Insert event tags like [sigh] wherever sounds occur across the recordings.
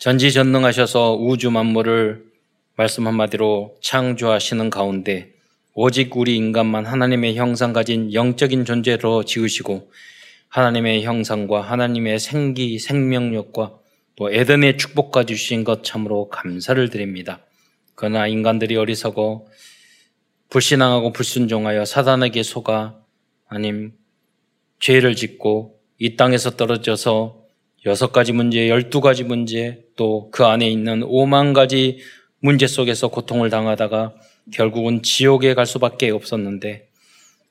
전지전능하셔서 우주 만물을 말씀 한마디로 창조하시는 가운데 오직 우리 인간만 하나님의 형상 가진 영적인 존재로 지으시고 하나님의 형상과 하나님의 생기, 생명력과 또 에덴의 축복까지 주신 것 참으로 감사를 드립니다. 그러나 인간들이 어리석어 불신앙하고 불순종하여 사단에게 속아 아님 죄를 짓고 이 땅에서 떨어져서 여섯 가지 문제, 열두 가지 문제, 또 그 안에 있는 오만 가지 문제 속에서 고통을 당하다가 결국은 지옥에 갈 수밖에 없었는데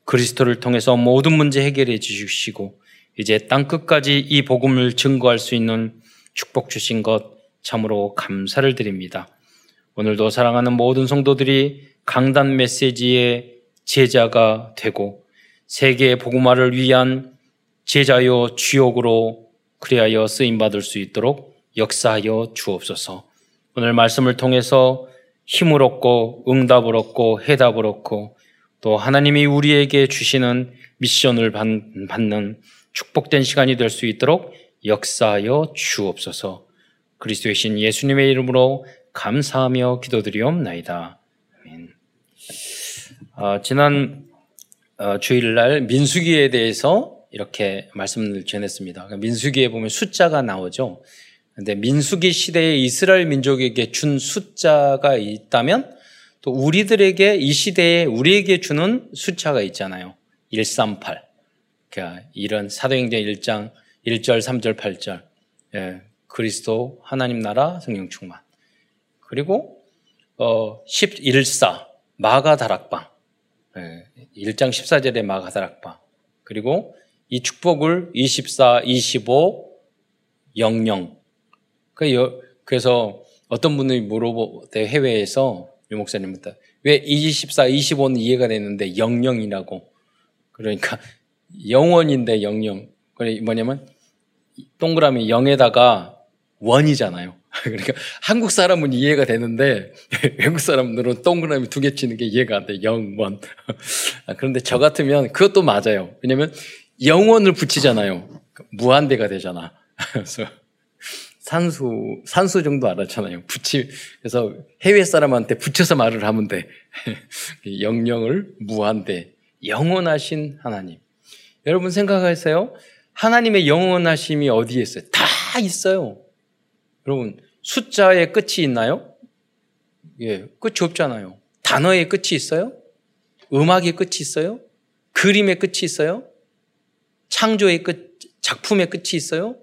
그리스도를 통해서 모든 문제 해결해 주시고 이제 땅 끝까지 이 복음을 증거할 수 있는 축복 주신 것 참으로 감사를 드립니다. 오늘도 사랑하는 모든 성도들이 강단 메시지의 제자가 되고 세계의 복음화를 위한 제자요 주역으로 그리하여 쓰임 받을 수 있도록 역사하여 주옵소서. 오늘 말씀을 통해서 힘을 얻고 응답을 얻고 해답을 얻고 또 하나님이 우리에게 주시는 미션을 받는 축복된 시간이 될 수 있도록 역사하여 주옵소서. 그리스도의 신 예수님의 이름으로 감사하며 기도드리옵나이다. 아멘. 어, 지난 어, 주일날 민수기에 대해서 이렇게 말씀을 전했습니다. 그러니까 민수기에 보면 숫자가 나오죠. 근데 민수기 시대에 이스라엘 민족에게 준 숫자가 있다면 또 우리들에게 이 시대에 우리에게 주는 숫자가 있잖아요. 138. 그러니까 이런 사도행전 1장 1절, 3절, 8절. 예, 그리스도 하나님 나라 성령 충만. 그리고 어 11사 마가 다락방. 예, 1장 14절의 마가 다락방. 그리고 이 축복을 24, 25, 00그 그래서 어떤 분이 물어보대 해외에서 유 목사님부터 왜 24, 25는 이해가 되는데 영영이라고 그러니까 [laughs] 영원인데 영영 그래 뭐냐면 동그라미 0에다가 원이잖아요. [laughs] 그러니까 한국 사람은 이해가 되는데 [laughs] 외국 사람들은 동그라미 두 개 치는 게 이해가 안 돼. 영원. 아, 그런데 저 같으면 그것도 맞아요. 왜냐면 영원을 붙이잖아요. 무한대가 되잖아. [laughs] 그래서 산수, 산수 정도 알았잖아요. 붙이, 그래서 해외 사람한테 붙여서 말을 하면 돼. [laughs] 영영을 무한대. 영원하신 하나님. 여러분 생각하세요? 하나님의 영원하심이 어디에 있어요? 다 있어요. 여러분, 숫자에 끝이 있나요? 예, 끝이 없잖아요. 단어의 끝이 있어요? 음악의 끝이 있어요? 그림의 끝이 있어요? 창조의 끝, 작품의 끝이 있어요?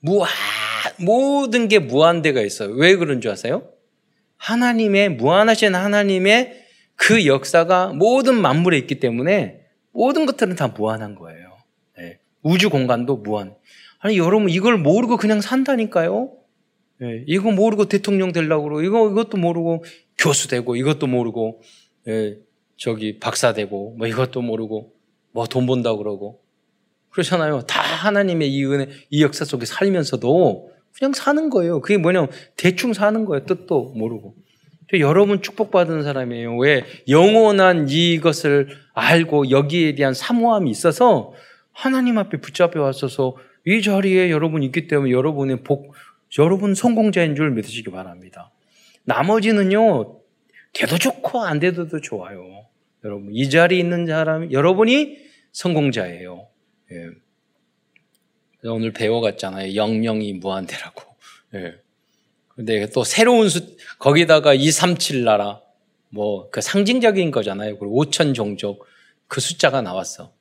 무한, 모든 게 무한대가 있어요. 왜 그런 줄 아세요? 하나님의, 무한하신 하나님의 그 역사가 모든 만물에 있기 때문에 모든 것들은 다 무한한 거예요. 네. 우주 공간도 무한. 아니, 여러분, 이걸 모르고 그냥 산다니까요? 네. 이거 모르고 대통령 되려고 그러고, 이거, 이것도 모르고 교수 되고, 이것도 모르고, 네. 저기 박사 되고, 뭐 이것도 모르고, 뭐 돈 번다고 그러고. 그렇잖아요. 다 하나님의 이 은혜, 이 역사 속에 살면서도 그냥 사는 거예요. 그게 뭐냐면 대충 사는 거예요. 뜻도 모르고. 여러분 축복받은 사람이에요. 왜? 영원한 이것을 알고 여기에 대한 사모함이 있어서 하나님 앞에 붙잡혀 왔어서 이 자리에 여러분 있기 때문에 여러분의 복, 여러분 성공자인 줄 믿으시기 바랍니다. 나머지는요, 돼도 좋고 안 돼도 좋아요. 여러분, 이 자리에 있는 사람, 여러분이 성공자예요. 예. 오늘 배워갔잖아요. 영영이 무한대라고. 예. 근데 또 새로운 수, 거기다가 237 나라, 뭐, 그 상징적인 거잖아요. 그리고 5천 종족, 그 숫자가 나왔어.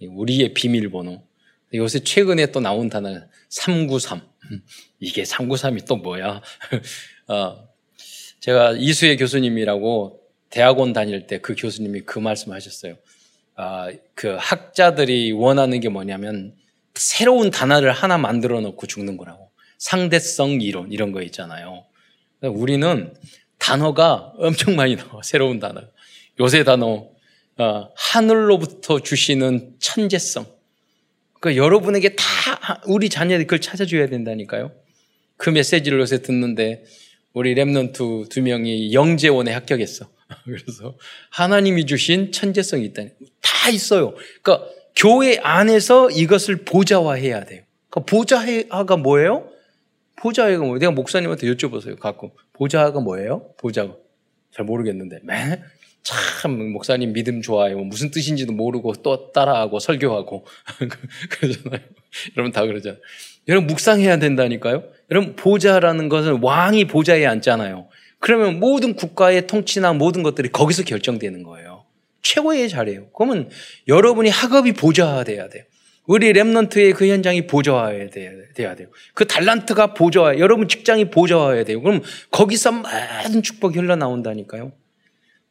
우리의 비밀번호. 요새 최근에 또 나온 단어 393. [laughs] 이게 393이 또 뭐야? [laughs] 어, 제가 이수혜 교수님이라고 대학원 다닐 때 그 교수님이 그 말씀 하셨어요. 아, 그 학자들이 원하는 게 뭐냐면 새로운 단어를 하나 만들어 놓고 죽는 거라고. 상대성 이론 이런 거 있잖아요. 우리는 단어가 엄청 많이 나와. 새로운 단어. 요새 단어 어, 하늘로부터 주시는 천재성. 그 여러분에게 다 우리 자녀들이 그걸 찾아줘야 된다니까요. 그 메시지를 요새 듣는데 우리 랩런트 두 명이 영재원에 합격했어. [laughs] 그래서 하나님이 주신 천재성이 있다니 다 있어요. 그러니까 교회 안에서 이것을 보좌화해야 돼요. 그러니까 보좌화가 뭐예요? 보좌가 뭐 내가 목사님한테 여쭤보세요. 가끔 보좌가 뭐예요? 보좌가 잘 모르겠는데 맨참 목사님 믿음 좋아요. 무슨 뜻인지도 모르고 또 따라하고 설교하고 [laughs] 그러잖아요. 여러분 다 그러잖아요. 여러분 묵상해야 된다니까요. 여러분 보좌라는 것은 왕이 보좌에 앉잖아요. 그러면 모든 국가의 통치나 모든 것들이 거기서 결정되는 거예요. 최고의 자리예요. 그러면 여러분이 학업이 보좌돼야 돼요. 우리 랩런트의 그 현장이 보좌해야 돼야 돼요. 그 달란트가 보좌, 여러분 직장이 보좌해야 돼요. 그럼 거기서 많은 축복이 흘러나온다니까요.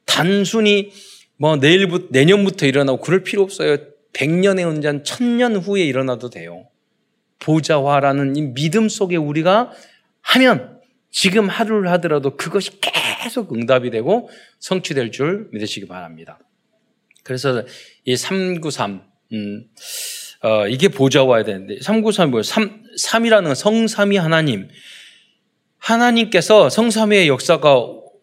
단순히 뭐 내일부터, 내년부터 일어나고 그럴 필요 없어요. 100년의 운전, 1000년 후에 일어나도 돼요. 보좌화라는 이 믿음 속에 우리가 하면 지금 하루를 하더라도 그것이 계속 응답이 되고 성취될 줄 믿으시기 바랍니다. 그래서 이 393, 음, 어, 이게 보좌와야 되는데 393이 뭐예요? 3, 3이라는 성삼위 하나님. 하나님께서 성삼위의 역사가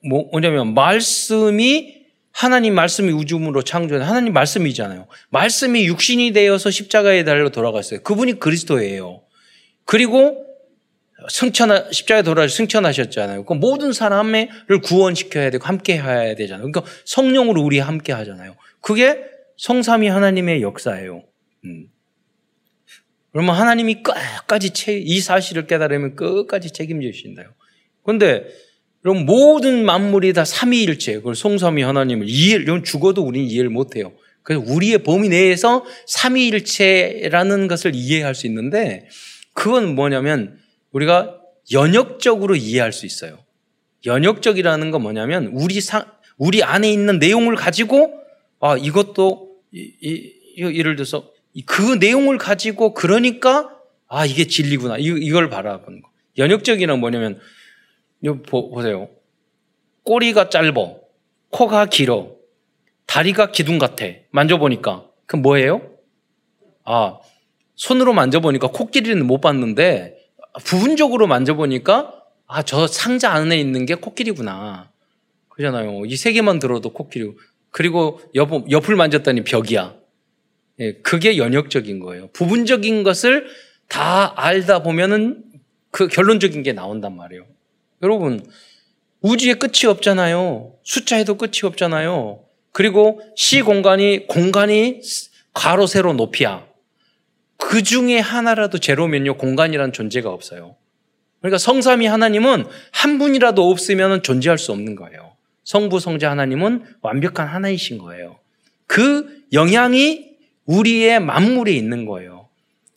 뭐, 뭐냐면 말씀이 하나님 말씀이 우주문으로 창조한 하나님 말씀이잖아요. 말씀이 육신이 되어서 십자가에 달려 돌아갔어요. 그분이 그리스도예요. 그리고 승천 십자가에 돌아 승천하셨잖아요. 그 모든 사람을 구원시켜야 되고 함께 해야 되잖아요. 그러니까 성령으로 우리 함께 하잖아요. 그게 성삼위 하나님의 역사예요. 음. 그러면 하나님이 끝까지 이 사실을 깨달으면 끝까지 책임져 주신다요. 그런데 그럼 모든 만물이 다 삼위일체, 그걸 송삼위 하나님을 이해, 이건 죽어도 우리는 이해를 못해요. 그래서 우리의 범위 내에서 삼위일체라는 것을 이해할 수 있는데 그건 뭐냐면 우리가 연역적으로 이해할 수 있어요. 연역적이라는 건 뭐냐면 우리 상, 우리 안에 있는 내용을 가지고 아 이것도 이, 이, 예를 들어서 그 내용을 가지고 그러니까 아 이게 진리구나 이, 이걸 바라보는 거. 연역적이란 뭐냐면 이거 보세요. 꼬리가 짧어. 코가 길어. 다리가 기둥 같아. 만져보니까. 그 뭐예요? 아, 손으로 만져보니까 코끼리는 못 봤는데, 부분적으로 만져보니까, 아, 저 상자 안에 있는 게 코끼리구나. 그러잖아요. 이 세 개만 들어도 코끼리. 그리고 옆, 옆을 만졌더니 벽이야. 예, 그게 연역적인 거예요. 부분적인 것을 다 알다 보면은 그 결론적인 게 나온단 말이에요. 여러분, 우주에 끝이 없잖아요. 숫자에도 끝이 없잖아요. 그리고 시 공간이, 공간이 가로, 세로, 높이야. 그 중에 하나라도 제로면요, 공간이란 존재가 없어요. 그러니까 성삼이 하나님은 한 분이라도 없으면 존재할 수 없는 거예요. 성부, 성자 하나님은 완벽한 하나이신 거예요. 그 영향이 우리의 만물에 있는 거예요.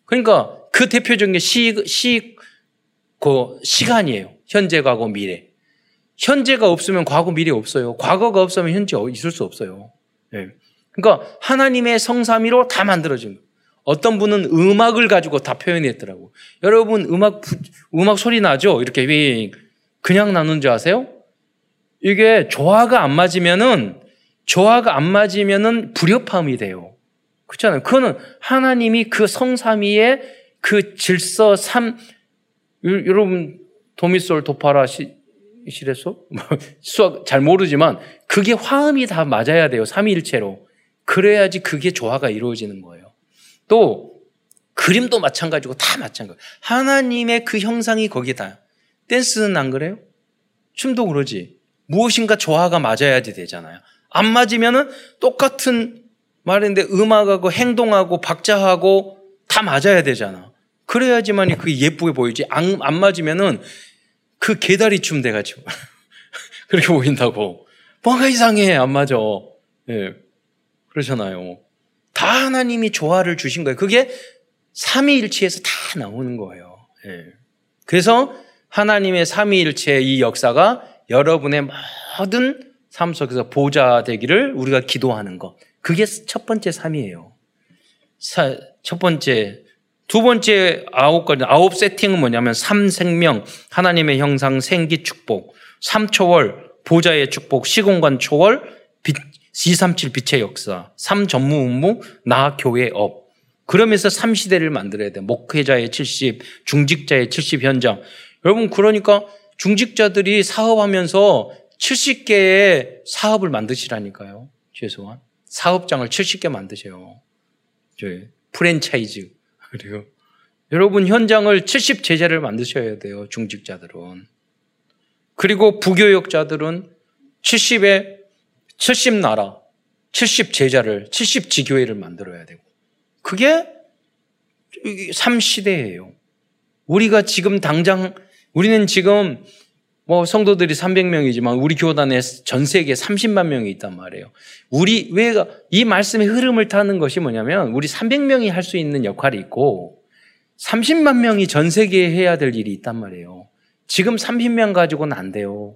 그러니까 그 대표적인 게 시, 시, 그 시간이에요. 현재, 과거, 미래. 현재가 없으면 과거, 미래 없어요. 과거가 없으면 현재 있을 수 없어요. 네. 그러니까 하나님의 성삼위로 다 만들어진 거예요. 어떤 분은 음악을 가지고 다 표현했더라고. 여러분 음악 음악 소리 나죠? 이렇게 그냥 나눈 줄 아세요? 이게 조화가 안 맞으면은 조화가 안 맞으면은 불협화음이 돼요. 그렇잖아요. 그거는 하나님이 그 성삼위의 그 질서 삼 여러분 도미솔 도파라 시, 시레소 수학 잘 모르지만 그게 화음이 다 맞아야 돼요. 삼위일체로. 그래야지 그게 조화가 이루어지는 거예요. 또 그림도 마찬가지고 다 마찬가지. 하나님의 그 형상이 거기다. 댄스는 안 그래요? 춤도 그러지. 무엇인가 조화가 맞아야지 되잖아요. 안 맞으면은 똑같은 말인데 음악하고 행동하고 박자하고 다 맞아야 되잖아. 그래야지만이 그게 예쁘게 보이지. 안, 안 맞으면은 그 개다리 춤 돼가지고. [laughs] 그렇게 보인다고. 뭔가 이상해. 안 맞아. 예. 네. 그러잖아요. 다 하나님이 조화를 주신 거예요. 그게 삼위일체에서 다 나오는 거예요. 예. 그래서 하나님의 삼위일체의 이 역사가 여러분의 모든 삶 속에서 보좌 되기를 우리가 기도하는 것. 그게 첫 번째 삼이에요. 첫 번째 두 번째 아홉 가지, 아홉 세팅은 뭐냐면 삼생명, 하나님의 형상, 생기 축복, 삼초월, 보좌의 축복, 시공간 초월, 빛, 237 빛의 역사, 삼전무후무, 나 교회 업. 그러면서 삼시대를 만들어야 돼. 목회자의 70, 중직자의 70 현장. 여러분, 그러니까 중직자들이 사업하면서 70개의 사업을 만드시라니까요. 최소한. 사업장을 70개 만드세요. 프랜차이즈. [laughs] 그리고 여러분 현장을 70 제자를 만드셔야 돼요. 중직자들은. 그리고 부교역자들은 70에 70 나라, 70 제자를 70 지교회를 만들어야 되고 그게 3시대예요. 우리가 지금 당장 우리는 지금 뭐 성도들이 300명이지만 우리 교단에 전 세계에 30만 명이 있단 말이에요. 우리 왜이 말씀의 흐름을 타는 것이 뭐냐면 우리 300명이 할 수 있는 역할이 있고 30만 명이 전 세계에 해야 될 일이 있단 말이에요. 지금 30명 가지고는 안 돼요.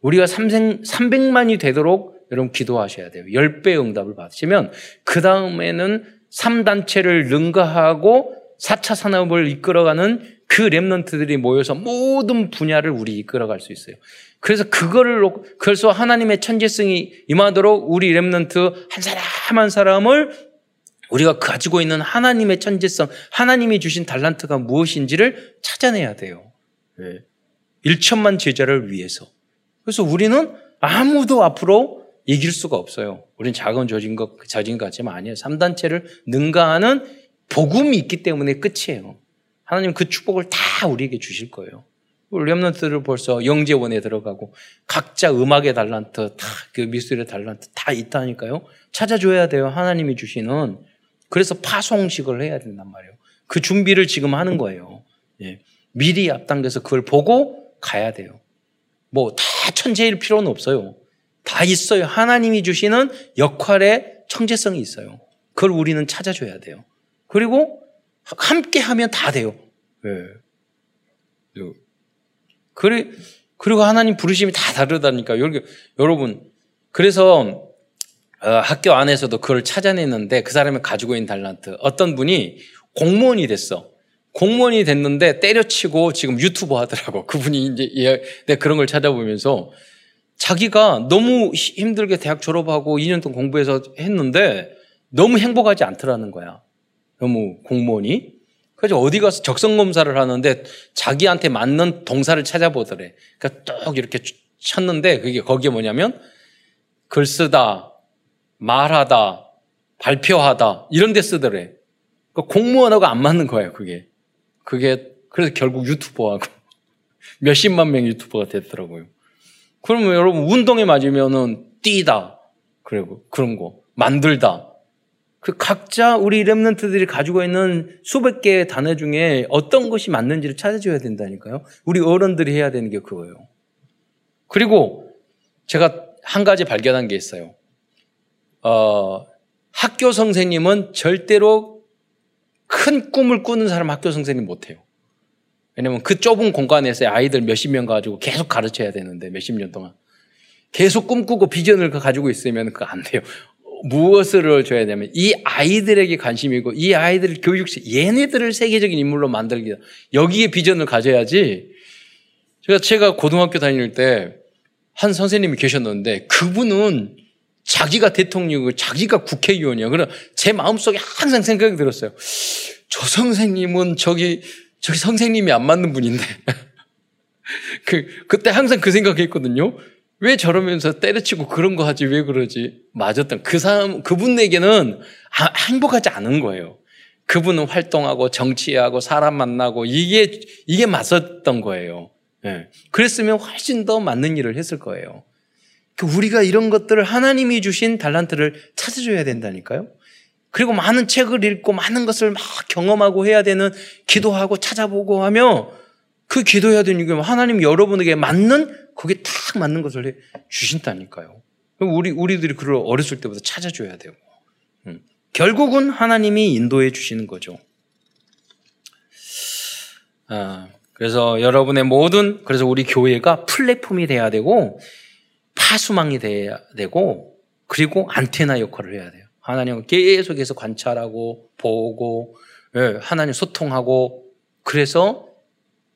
우리가 300만이 되도록 여러분 기도하셔야 돼요. 10배 응답을 받으시면 그 다음에는 3단체를 능가하고 4차 산업을 이끌어가는 그 랩런트들이 모여서 모든 분야를 우리 이끌어갈 수 있어요. 그래서 그거를 그래서 하나님의 천재성이 임하도록 우리 랩런트 한 사람 한 사람을 우리가 가지고 있는 하나님의 천재성, 하나님이 주신 달란트가 무엇인지를 찾아내야 돼요. 네. 1천만 제자를 위해서. 그래서 우리는 아무도 앞으로 이길 수가 없어요. 우리는 작은 조진 것, 조진 같지만 아니에요. 3단체를 능가하는 복음이 있기 때문에 끝이에요. 하나님 그 축복을 다 우리에게 주실 거예요. 렘넌트를 벌써 영재원에 들어가고 각자 음악의 달란트, 다 그 미술의 달란트 다 있다니까요. 찾아줘야 돼요. 하나님이 주시는. 그래서 파송식을 해야 된단 말이에요. 그 준비를 지금 하는 거예요. 예. 미리 앞당겨서 그걸 보고 가야 돼요. 뭐 다 천재일 필요는 없어요. 다 있어요. 하나님이 주시는 역할의 청재성이 있어요. 그걸 우리는 찾아줘야 돼요. 그리고 함께 하면 다 돼요. 네. 그래, 그리고 하나님 부르심이 다 다르다니까. 여러분. 그래서 어, 학교 안에서도 그걸 찾아냈는데 그 사람이 가지고 있는 달란트. 어떤 분이 공무원이 됐어. 공무원이 됐는데 때려치고 지금 유튜버 하더라고. [laughs] 그분이 이제 예, 내 그런 걸 찾아보면서 자기가 너무 힘들게 대학 졸업하고 2년 동안 공부해서 했는데 너무 행복하지 않더라는 거야. 너무 공무원이. 그래서 어디 가서 적성 검사를 하는데 자기한테 맞는 동사를 찾아보더래. 그러니까 쭉 이렇게 쳤는데 그게 거기에 뭐냐면 글 쓰다, 말하다, 발표하다 이런 데 쓰더래. 그러니까 공무원하고 안 맞는 거예요, 그게. 그게 그래서 결국 유튜버하고 [laughs] 몇십만 명 유튜버가 됐더라고요. 그러면 여러분 운동에 맞으면은 뛰다. 그리고 그런 거 만들다. 그 각자 우리 랩런트들이 가지고 있는 수백 개의 단어 중에 어떤 것이 맞는지를 찾아줘야 된다니까요. 우리 어른들이 해야 되는 게 그거예요. 그리고 제가 한 가지 발견한 게 있어요. 어, 학교 선생님은 절대로 큰 꿈을 꾸는 사람 학교 선생님 못해요. 왜냐면 그 좁은 공간에서 아이들 몇십 명 가지고 계속 가르쳐야 되는데 몇십 년 동안. 계속 꿈꾸고 비전을 가지고 있으면 그거 안 돼요. 무엇을 줘야 되면 이 아이들에게 관심이고 이 아이들 교육시 얘네들을 세계적인 인물로 만들기 여기에 비전을 가져야지. 제가 제가 고등학교 다닐 때 한 선생님이 계셨는데 그분은 자기가 대통령이고 자기가 국회의원이야. 그럼 제 마음속에 항상 생각이 들었어요. 저 선생님은 저기 저기 선생님이 안 맞는 분인데. [laughs] 그 그때 항상 그 생각했거든요. 왜 저러면서 때려치고 그런 거 하지? 왜 그러지? 맞았던 그 사람, 그분에게는 아, 행복하지 않은 거예요. 그분은 활동하고 정치하고 사람 만나고 이게, 이게 맞았던 거예요. 네. 그랬으면 훨씬 더 맞는 일을 했을 거예요. 그 우리가 이런 것들을 하나님이 주신 달란트를 찾아줘야 된다니까요. 그리고 많은 책을 읽고 많은 것을 막 경험하고 해야 되는 기도하고 찾아보고 하며 그 기도해야 되는 게 하나님 여러분에게 맞는 거기에 딱 맞는 것을 해 주신다니까요. 우리, 우리들이 그걸 어렸을 때부터 찾아줘야 되고. 음. 결국은 하나님이 인도해 주시는 거죠. 아, 그래서 여러분의 모든, 그래서 우리 교회가 플랫폼이 돼야 되고, 파수망이 돼야 되고, 그리고 안테나 역할을 해야 돼요. 하나님을 계속해서 관찰하고, 보고, 예, 하나님 소통하고, 그래서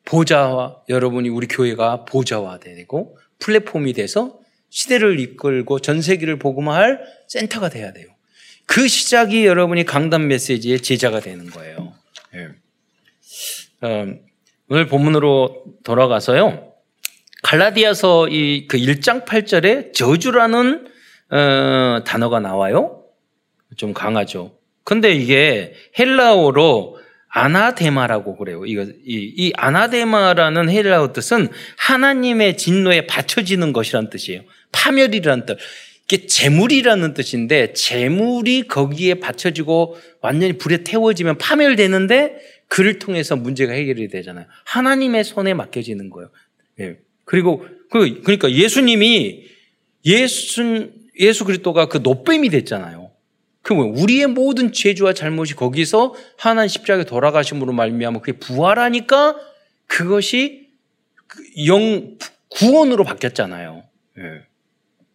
보좌와 여러분이 우리 교회가 보좌화 되고 플랫폼이 돼서 시대를 이끌고 전 세계를 복음화할 센터가 돼야 돼요. 그 시작이 여러분이 강단 메시지의 제자가 되는 거예요. 네. 어, 오늘 본문으로 돌아가서요. 갈라디아서 이 그 1장 8절에 저주라는 어, 단어가 나와요. 좀 강하죠. 근데 이게 헬라어로 아나데마라고 그래요. 이거 이, 이 아나데마라는 헬라어 뜻은 하나님의 진노에 받쳐지는 것이란 뜻이에요. 파멸이라는 뜻. 이게 재물이라는 뜻인데 재물이 거기에 받쳐지고 완전히 불에 태워지면 파멸되는데 그를 통해서 문제가 해결이 되잖아요. 하나님의 손에 맡겨지는 거예요. 예. 그리고 그 그러니까 예수님이 예수 예수 그리스도가 그 노뱀이 됐잖아요. 그뭐 우리의 모든 죄주와 잘못이 거기서 하나님 십자가에 돌아가심으로 말미암아 그게 부활하니까 그것이 그영 구원으로 바뀌었잖아요. 예.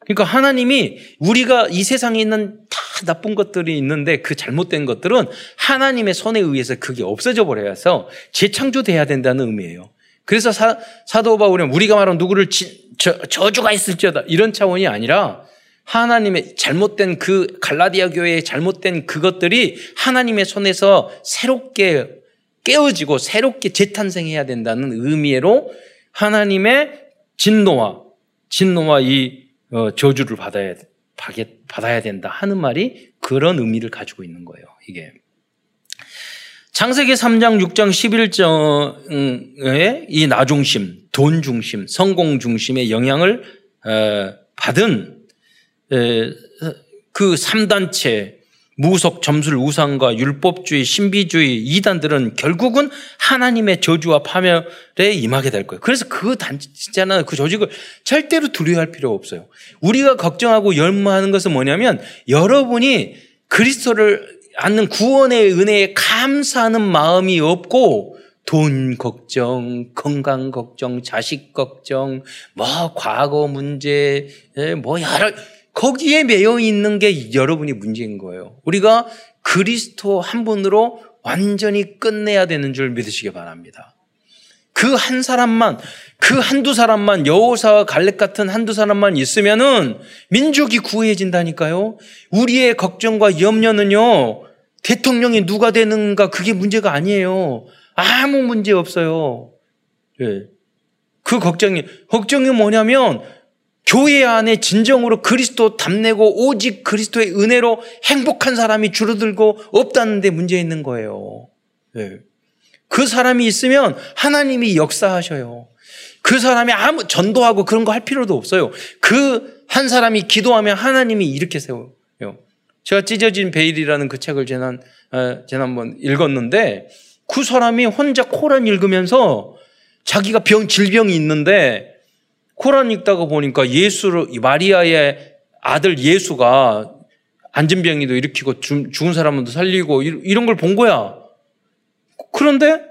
그러니까 하나님이 우리가 이 세상에 있는 다 나쁜 것들이 있는데 그 잘못된 것들은 하나님의 손에 의해서 그게 없어져 버려서 재창조돼야 된다는 의미예요. 그래서 사, 도 바울은 우리가 말하는 누구를 지, 저, 저주가 있을지어다 이런 차원이 아니라 하나님의 잘못된 그 갈라디아 교회의 잘못된 그것들이 하나님의 손에서 새롭게 깨어지고 새롭게 재탄생해야 된다는 의미로 하나님의 진노와 진노와 이 어, 저주를 받아야 받아야 된다 하는 말이 그런 의미를 가지고 있는 거예요. 이게 창세기 3장, 6장, 11장의 이 나중심, 돈 중심, 성공 중심의 영향을 어, 받은 그 3단체, 무속, 점술, 우상과 율법주의, 신비주의, 이단들은 결국은 하나님의 저주와 파멸에 임하게 될 거예요. 그래서 그 단체나 그 조직을 절대로 두려워할 필요 없어요. 우리가 걱정하고 열무하는 것은 뭐냐면 여러분이 그리스도를 않는 구원의 은혜에 감사하는 마음이 없고 돈 걱정, 건강 걱정, 자식 걱정, 뭐 과거 문제, 뭐 여러 거기에 매여 있는 게 여러분이 문제인 거예요. 우리가 그리스도 한 분으로 완전히 끝내야 되는 줄 믿으시기 바랍니다. 그 한 사람만, 그 한두 사람만, 여호사와 갈렙 같은 한두 사람만 있으면은 민족이 구해진다니까요. 우리의 걱정과 염려는요, 대통령이 누가 되는가 그게 문제가 아니에요. 아무 문제 없어요. 예. 그 걱정이, 걱정이 뭐냐면 교회 안에 진정으로 그리스도 담내고 오직 그리스도의 은혜로 행복한 사람이 줄어들고 없다는 데 문제 있는 거예요. 네. 그 사람이 있으면 하나님이 역사하셔요. 그 사람이 아무 전도하고 그런 거 할 필요도 없어요. 그 한 사람이 기도하면 하나님이 이렇게 세워요. 제가 찢어진 베일이라는 그 책을 지난, 어, 지난번 읽었는데 그 사람이 혼자 코란 읽으면서 자기가 병, 질병이 있는데 코란 읽다가 보니까 예수를 마리아의 아들 예수가 안전병이도 일으키고 죽은 사람도 살리고 이런 걸 본 거야. 그런데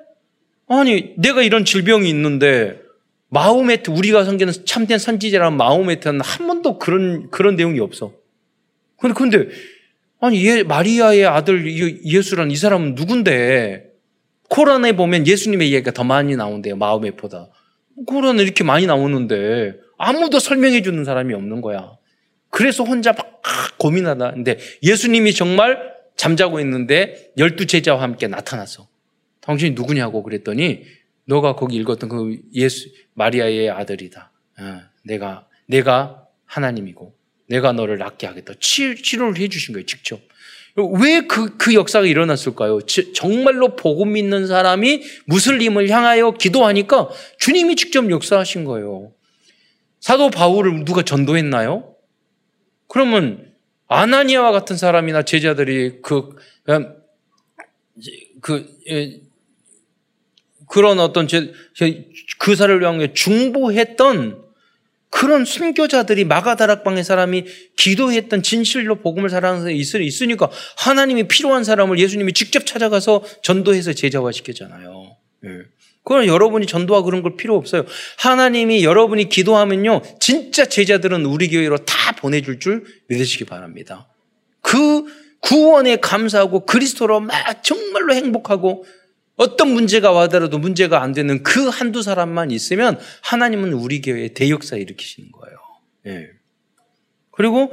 아니 내가 이런 질병이 있는데 마우메트 우리가 섬기는 참된 선지자라는 마우메트는 한 번도 그런 그런 내용이 없어. 근데 근데 아니 예, 마리아의 아들 예수란 이 사람은 누군데? 코란에 보면 예수님의 이야기가 더 많이 나온대요 마우메트보다. 그런 이렇게 많이 나오는데 아무도 설명해 주는 사람이 없는 거야. 그래서 혼자 막 고민하다. 근데 예수님이 정말 잠자고 있는데 열두 제자와 함께 나타났어. 당신이 누구냐고 그랬더니 너가 거기 읽었던 그 예수 마리아의 아들이다. 어, 내가 내가 하나님이고 내가 너를 낫게 하겠다. 치, 치료를 해주신 거예요 직접. 왜 그, 그 역사가 일어났을까요? 정말로 복음 믿는 사람이 무슬림을 향하여 기도하니까 주님이 직접 역사하신 거예요. 사도 바울을 누가 전도했나요? 그러면 아나니아와 같은 사람이나 제자들이 그, 그, 예, 그런 어떤 제, 그 사를 향해 중보했던 그런 순교자들이 마가다락방의 사람이 기도했던 진실로 복음을 사랑하는 있으니까 하나님이 필요한 사람을 예수님이 직접 찾아가서 전도해서 제자화 시켰잖아요. 예. 그건 여러분이 전도와 그런 걸 필요 없어요. 하나님이 여러분이 기도하면요, 진짜 제자들은 우리 교회로 다 보내줄 줄 믿으시기 바랍니다. 그 구원에 감사하고 그리스도로 막 정말로 행복하고 어떤 문제가 와더라도 문제가 안 되는 그 한두 사람만 있으면 하나님은 우리 교회에 대역사 일으키시는 거예요. 예. 그리고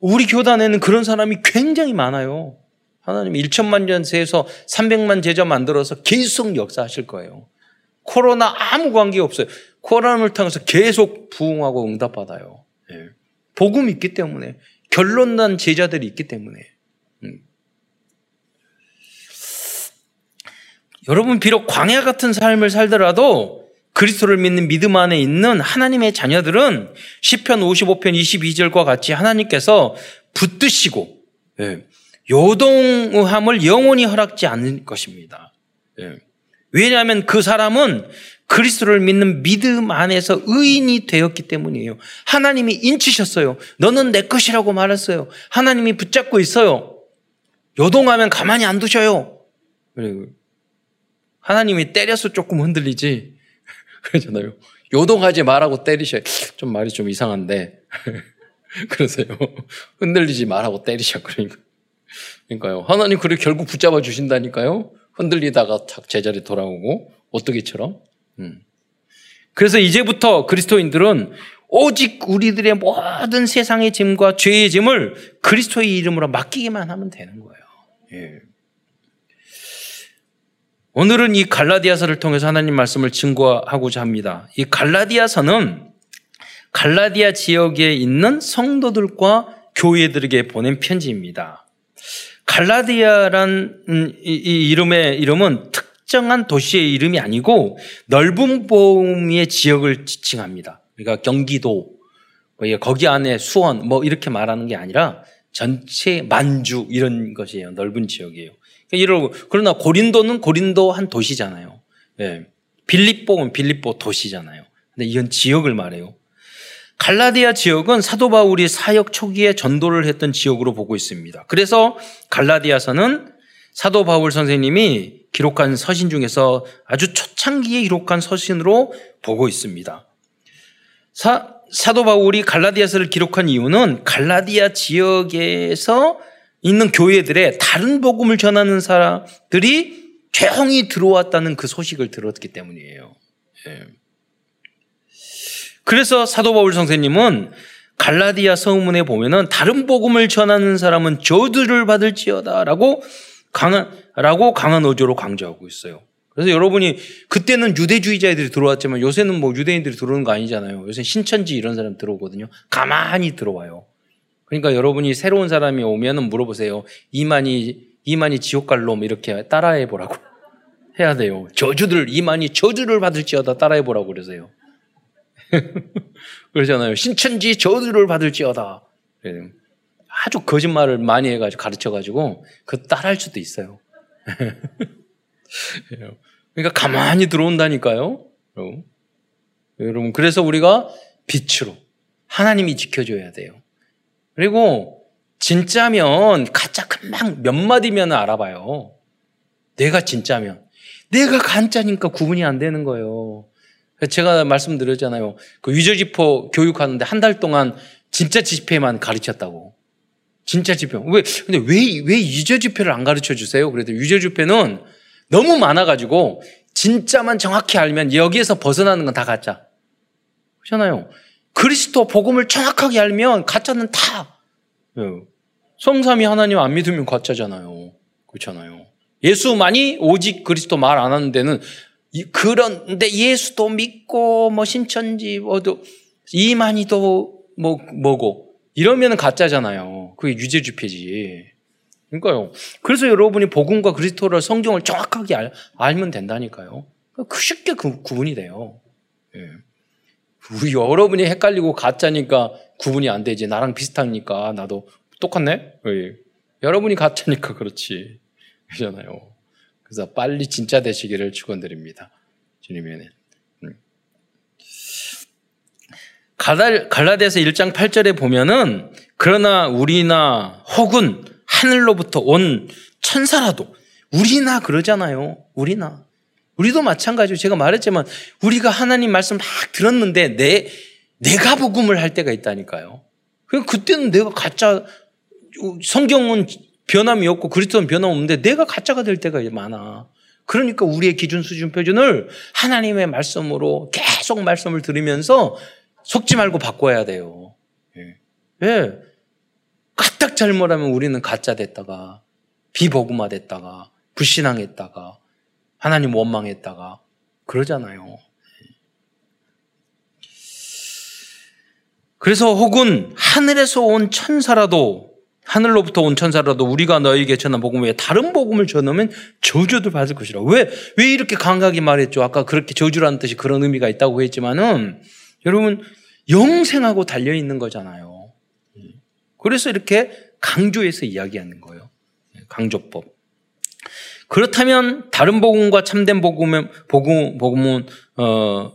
우리 교단에는 그런 사람이 굉장히 많아요. 하나님 1천만 년 세에서 300만 제자 만들어서 계속 역사하실 거예요. 코로나 아무 관계 없어요. 코로나를 통해서 계속 부흥하고 응답받아요. 예. 복음이 있기 때문에 결론난 제자들이 있기 때문에 여러분 비록 광야 같은 삶을 살더라도 그리스도를 믿는 믿음 안에 있는 하나님의 자녀들은 시편 55편 22절과 같이 하나님께서 붙드시고 예, 요동함을 영원히 허락지 않을 것입니다. 예. 왜냐하면 그 사람은 그리스도를 믿는 믿음 안에서 의인이 되었기 때문이에요. 하나님이 인치셨어요. 너는 내 것이라고 말했어요. 하나님이 붙잡고 있어요. 요동하면 가만히 안 두셔요. 하나님이 때려서 조금 흔들리지. [laughs] 그러잖아요. 요동하지 말라고 때리셔요. 좀 말이 좀 이상한데. [laughs] 그러세요. [laughs] 흔들리지 말라고 때리셔. 그러니까. 그러니까요. 하나님 그래 결국 붙잡아 주신다니까요. 흔들리다가 제자리 돌아오고 오뚜기처럼. 음. 그래서 이제부터 그리스도인들은 오직 우리들의 모든 세상의 짐과 죄의 짐을 그리스도의 이름으로 맡기기만 하면 되는 거예요. 예. 오늘은 이 갈라디아서를 통해서 하나님 말씀을 증거하고자 합니다. 이 갈라디아서는 갈라디아 지역에 있는 성도들과 교회들에게 보낸 편지입니다. 갈라디아란 이 이름의 이름은 특정한 도시의 이름이 아니고 넓은 범위의 지역을 지칭합니다. 그러니까 경기도, 뭐 거기 안에 수원, 뭐 이렇게 말하는 게 아니라 전체 만주 이런 것이에요. 넓은 지역이에요. 그러나 고린도는 고린도 한 도시잖아요. 예. 빌립보는 빌립보 도시잖아요. 근데 이건 지역을 말해요. 갈라디아 지역은 사도 바울이 사역 초기에 전도를 했던 지역으로 보고 있습니다. 그래서 갈라디아서는 사도 바울 선생님이 기록한 서신 중에서 아주 초창기에 기록한 서신으로 보고 있습니다. 사, 사도 바울이 갈라디아서를 기록한 이유는 갈라디아 지역에서 있는 교회들의 다른 복음을 전하는 사람들이 조용히 들어왔다는 그 소식을 들었기 때문이에요. 예. 그래서 사도 바울 선생님은 갈라디아 서문에 보면은 다른 복음을 전하는 사람은 저주를 받을지어다라고 강한 라고 강한 어조로 강조하고 있어요. 그래서 여러분이 그때는 유대주의자들이 들어왔지만 요새는 뭐 유대인들이 들어오는 거 아니잖아요. 요새 신천지 이런 사람 들어오거든요. 가만히 들어와요. 그러니까 여러분이 새로운 사람이 오면은 물어보세요. 이만희, 이만희 지옥 갈 놈 이렇게 따라해 보라고 [laughs] 해야 돼요. 저주들, 이만희 저주를 받을지어다 따라해 보라고 그러세요. [laughs] 그러잖아요. 신천지 저주를 받을지어다. 아주 거짓말을 많이 해가지고 가르쳐가지고 그 따라할 수도 있어요. [laughs] 그러니까 가만히 들어온다니까요. 여러분, 그래서 우리가 빛으로 하나님이 지켜줘야 돼요. 그리고 진짜면 가짜 금방 몇 마디면 알아봐요. 내가 진짜면. 내가 간짜니까 구분이 안 되는 거예요. 제가 말씀드렸잖아요. 그 유저지포 교육하는데 한 달 동안 진짜 지폐만 가르쳤다고. 진짜 지폐. 왜, 근데 왜, 왜 유저 지폐를 안 가르쳐 주세요? 그래도 유저 지폐는 너무 많아가지고 진짜만 정확히 알면 여기에서 벗어나는 건 다 가짜. 그렇잖아요. 그리스도 복음을 정확하게 알면 가짜는 다 예. 성삼이 하나님 안 믿으면 가짜잖아요. 그렇잖아요. 예수만이 오직 그리스도 말 안 하는 데는 그런데 예수도 믿고 뭐 신천지 뭐도 이만희도 뭐 뭐고 이러면 가짜잖아요. 그게 유죄주패지. 그러니까요. 그래서 여러분이 복음과 그리스도를 성경을 정확하게 알, 알면 된다니까요. 그 쉽게 그, 구분이 돼요. 예. 우리 여러분이 헷갈리고 가짜니까 구분이 안 되지. 나랑 비슷하니까 나도 똑같네? 예. 여러분이 가짜니까 그렇지. 그잖아요. 그래서 빨리 진짜 되시기를 축원드립니다. 주님의 음. 갈라디아서 1장 8절에 보면은 그러나 우리나 혹은 하늘로부터 온 천사라도 우리나 그러잖아요. 우리나 우리도 마찬가지로 제가 말했지만 우리가 하나님 말씀 막 들었는데 내 내가 복음을 할 때가 있다니까요. 그때는 내가 가짜 성경은 변함이 없고 그리스도는 변함 없는데 내가 가짜가 될 때가 많아. 그러니까 우리의 기준 수준 표준을 하나님의 말씀으로 계속 말씀을 들으면서 속지 말고 바꿔야 돼요. 예. 예. 까딱 잘못하면 우리는 가짜 됐다가 비복음화 됐다가 불신앙했다가 하나님 원망했다가 그러잖아요. 그래서 혹은 하늘에서 온 천사라도 하늘로부터 온 천사라도 우리가 너에게 전한 복음 외에 다른 복음을 전하면 저주도 받을 것이라. 왜, 왜 이렇게 강하게 말했죠? 아까 그렇게 저주라는 뜻이 그런 의미가 있다고 했지만은 여러분 영생하고 달려있는 거잖아요. 그래서 이렇게 강조해서 이야기하는 거예요. 강조법. 그렇다면 다른 복음과 참된 복음은, 복음, 복음은 어,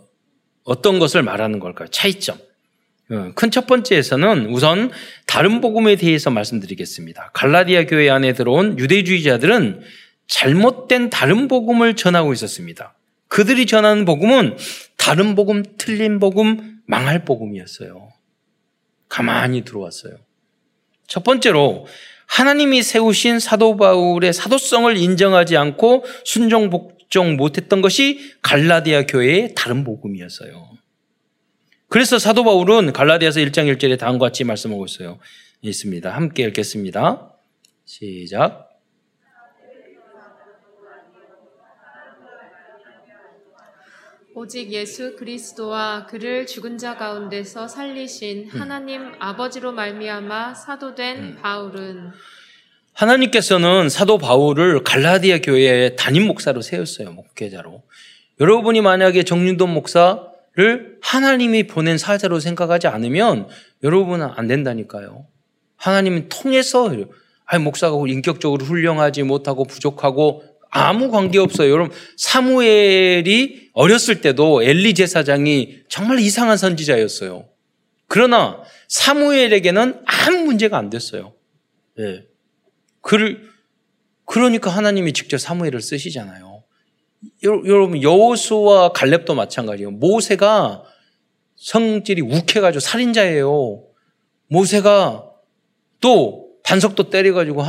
어떤 것을 말하는 걸까요? 차이점. 어, 큰첫 번째에서는 우선 다른 복음에 대해서 말씀드리겠습니다. 갈라디아 교회 안에 들어온 유대주의자들은 잘못된 다른 복음을 전하고 있었습니다. 그들이 전하는 복음은 다른 복음, 틀린 복음, 망할 복음이었어요. 가만히 들어왔어요. 첫 번째로 하나님이 세우신 사도 바울의 사도성을 인정하지 않고 순종 복종 못했던 것이 갈라디아 교회의 다른 복음이었어요. 그래서 사도 바울은 갈라디아서 1장 1절에 다음과 같이 말씀하고 있어요. 있습니다. 함께 읽겠습니다. 시작. 오직 예수 그리스도와 그를 죽은 자 가운데서 살리신 하나님 아버지로 말미암아 사도된 음. 바울은 하나님께서는 사도 바울을 갈라디아 교회의 담임 목사로 세웠어요. 목회자로. 여러분이 만약에 정윤돈 목사 를 하나님이 보낸 사자로 생각하지 않으면 여러분은 안 된다니까요. 하나님은 통해서 아니 목사가 인격적으로 훌륭하지 못하고 부족하고 아무 관계 없어요. 여러분 사무엘이 어렸을 때도 엘리 제사장이 정말 이상한 선지자였어요. 그러나 사무엘에게는 아무 문제가 안 됐어요. 예. 그 그러니까 하나님이 직접 사무엘을 쓰시잖아요. 여러분 여호수와 갈렙도 마찬가지예요. 모세가 성질이 욱해가지고 살인자예요. 모세가 또 반석도 때려가지고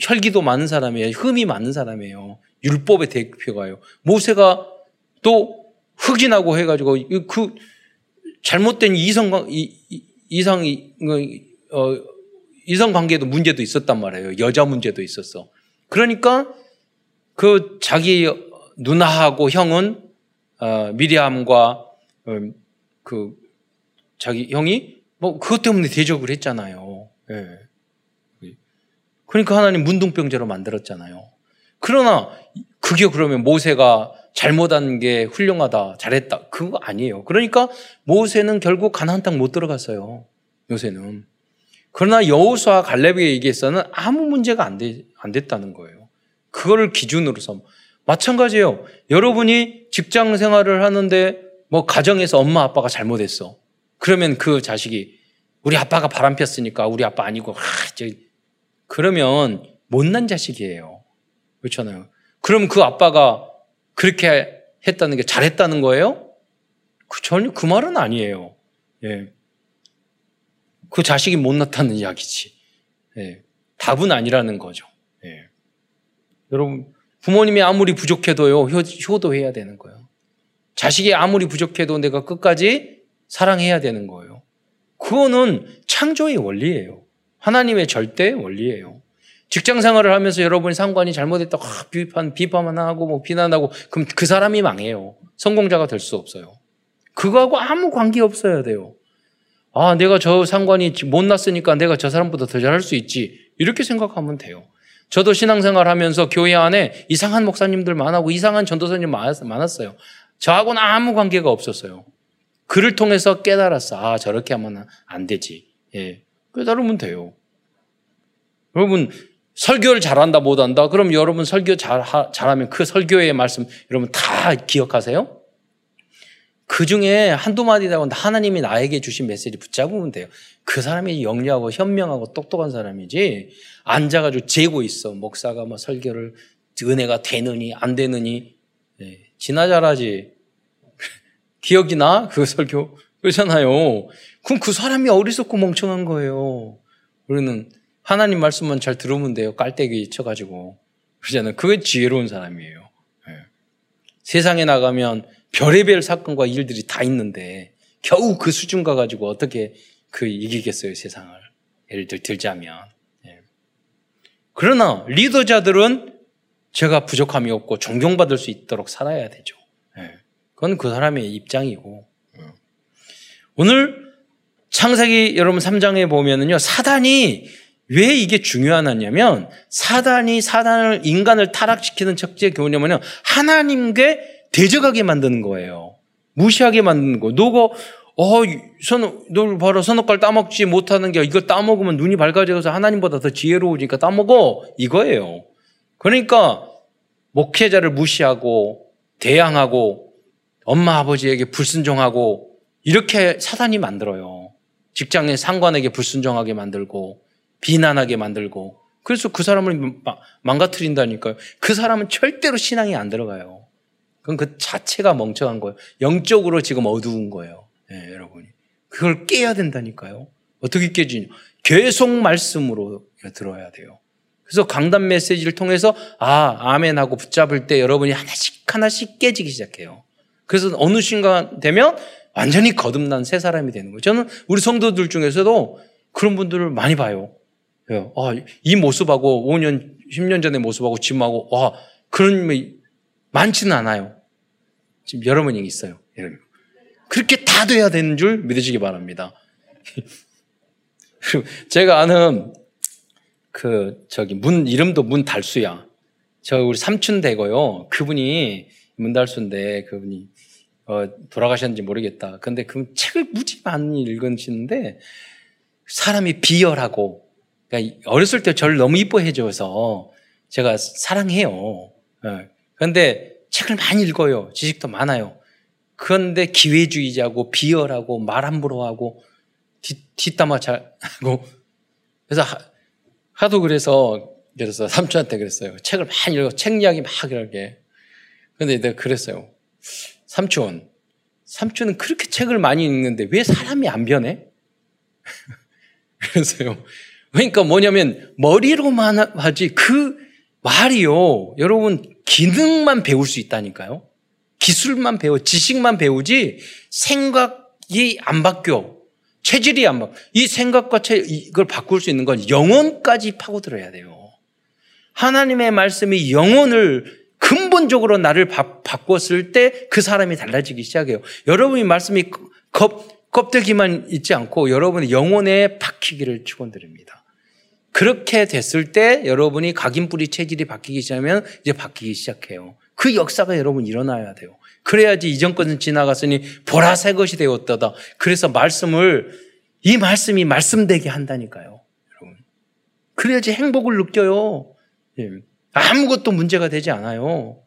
혈기도 많은 사람이에요. 흠이 많은 사람이에요. 율법의 대표가요. 모세가 또 흑인하고 해가지고 그 잘못된 이성 이상 어, 이성 관계도 문제도 있었단 말이에요. 여자 문제도 있었어. 그러니까 그 자기 누나하고 형은 어, 미리암과 음, 그 자기 형이 뭐 그것 때문에 대적을 했잖아요. 예. 그러니까 하나님 문둥병자로 만들었잖아요. 그러나 그게 그러면 모세가 잘못한 게 훌륭하다, 잘했다. 그거 아니에요. 그러니까 모세는 결국 가나안 땅 못 들어갔어요. 요새는. 그러나 여호수아 갈렙에 얘기해서는 아무 문제가 안, 되, 안 됐다는 거예요. 그거를 기준으로 서 마찬가지예요. 여러분이 직장 생활을 하는데 뭐 가정에서 엄마 아빠가 잘못했어. 그러면 그 자식이 우리 아빠가 바람 폈으니까 우리 아빠 아니고 하, 저, 그러면 못난 자식이에요. 그렇잖아요. 그럼 그 아빠가 그렇게 했다는 게 잘했다는 거예요? 그 전혀 그 말은 아니에요. 예. 그 자식이 못났다는 이야기지. 예. 답은 아니라는 거죠. 예. 여러분 부모님이 아무리 부족해도요, 효 도해야 되는 거예요. 자식이 아무리 부족해도 내가 끝까지 사랑해야 되는 거예요. 그거는 창조의 원리예요. 하나님의 절대 원리예요. 직장 생활을 하면서 여러분이 상관이 잘못했다고 비판, 비판만 하고 뭐 비난하고 그럼 그 사람이 망해요. 성공자가 될 수 없어요. 그거하고 아무 관계 없어야 돼요. 아, 내가 저 상관이 못났으니까 내가 저 사람보다 더 잘할 수 있지. 이렇게 생각하면 돼요. 저도 신앙생활 하면서 교회 안에 이상한 목사님들 많았고 이상한 전도사님 많았어요. 저하고는 아무 관계가 없었어요. 그를 통해서 깨달았어. 아, 저렇게 하면 안 되지. 예. 깨달으면 돼요. 여러분, 설교를 잘한다, 못한다? 그럼 여러분 설교 잘, 잘하면 그 설교의 말씀 여러분 다 기억하세요? 그 중에 한두 마디라고 하나님이 나에게 주신 메시지 붙잡으면 돼요. 그 사람이 영리하고 현명하고 똑똑한 사람이지 앉아가지고 재고 있어. 목사가 뭐 설교를 은혜가 되느니 안 되느니 네. 지나 잘하지. [laughs] 기억이 나? 그 설교 그렇잖아요. 그럼 그 사람이 어리석고 멍청한 거예요. 우리는 하나님 말씀만 잘 들으면 돼요. 깔때기 쳐가지고 그러잖아요. 그게 지혜로운 사람이에요. 네. 세상에 나가면 별의별 사건과 일들이 다 있는데 겨우 그 수준 가가지고 어떻게 그 이기겠어요 세상을 예를 들자면 예. 그러나 리더자들은 제가 부족함이 없고 존경받을 수 있도록 살아야 되죠. 예. 그건 그 사람의 입장이고 예. 오늘 창세기 여러분 3장에 보면은요 사단이 왜 이게 중요하냐면 사단이 사단을 인간을 타락시키는 첫째 교훈이냐면 하나님께 대적하게 만드는 거예요. 무시하게 만드는 거. 너가 어, 선, 너 봐라, 선악과를 따먹지 못하는 게, 이걸 따먹으면 눈이 밝아져서 하나님보다 더 지혜로우니까 따먹어. 이거예요. 그러니까, 목회자를 무시하고, 대항하고, 엄마, 아버지에게 불순종하고, 이렇게 사단이 만들어요. 직장의 상관에게 불순종하게 만들고, 비난하게 만들고, 그래서 그 사람을 망가뜨린다니까요. 그 사람은 절대로 신앙이 안 들어가요. 그건 그 자체가 멍청한 거예요. 영적으로 지금 어두운 거예요. 네, 여러분이. 그걸 깨야 된다니까요. 어떻게 깨지냐. 계속 말씀으로 들어야 돼요. 그래서 강단 메시지를 통해서 아, 아멘 하고 붙잡을 때 여러분이 하나씩 하나씩 깨지기 시작해요. 그래서 어느 순간 되면 완전히 거듭난 새 사람이 되는 거예요. 저는 우리 성도들 중에서도 그런 분들을 많이 봐요. 아, 이 모습하고 5년, 10년 전의 모습하고 지금하고 와, 그런 많지는 않아요. 지금 여러 분이 있어요. 그렇게 다 돼야 되는 줄 믿으시기 바랍니다. [laughs] 제가 아는 그 저기 문 이름도 문달수야. 저 우리 삼촌 되고요. 그분이 문달수인데 그분이 어, 돌아가셨는지 모르겠다. 근데 그 책을 무지 많이 읽으시는데 사람이 비열하고 그러니까 어렸을 때 저를 너무 이뻐해 줘서 제가 사랑해요. 그런데 어. 책을 많이 읽어요. 지식도 많아요. 그런데 기회주의자고 비열하고 말 함부로 하고 뒷담화 잘 하고 그래서 하, 도 그래서 그래서 삼촌한테 그랬어요. 책을 많이 읽어 책 이야기 막 이렇게. 근데 내가 그랬어요. 삼촌, 삼촌은 그렇게 책을 많이 읽는데 왜 사람이 안 변해? [laughs] 그래서요. 그러니까 뭐냐면 머리로만 하지 그 말이요. 여러분 기능만 배울 수 있다니까요. 기술만 배워, 지식만 배우지 생각이 안 바뀌어. 체질이 안 바뀌어. 이 생각과 체, 이걸 바꿀 수 있는 건 영혼까지 파고들어야 돼요. 하나님의 말씀이 영혼을 근본적으로 나를 바, 바꿨을 때 그 사람이 달라지기 시작해요. 여러분이 말씀이 겁, 껍데기만 있지 않고 여러분의 영혼에 박히기를 축원드립니다. 그렇게 됐을 때 여러분이 각인뿌리 체질이 바뀌기 시작하면 이제 바뀌기 시작해요. 그 역사가 여러분 일어나야 돼요. 그래야지 이전 것은 지나갔으니 보라 새 것이 되었다다. 그래서 말씀을 이 말씀이 말씀되게 한다니까요. 여러분. 그래야지 행복을 느껴요. 예. 아무것도 문제가 되지 않아요.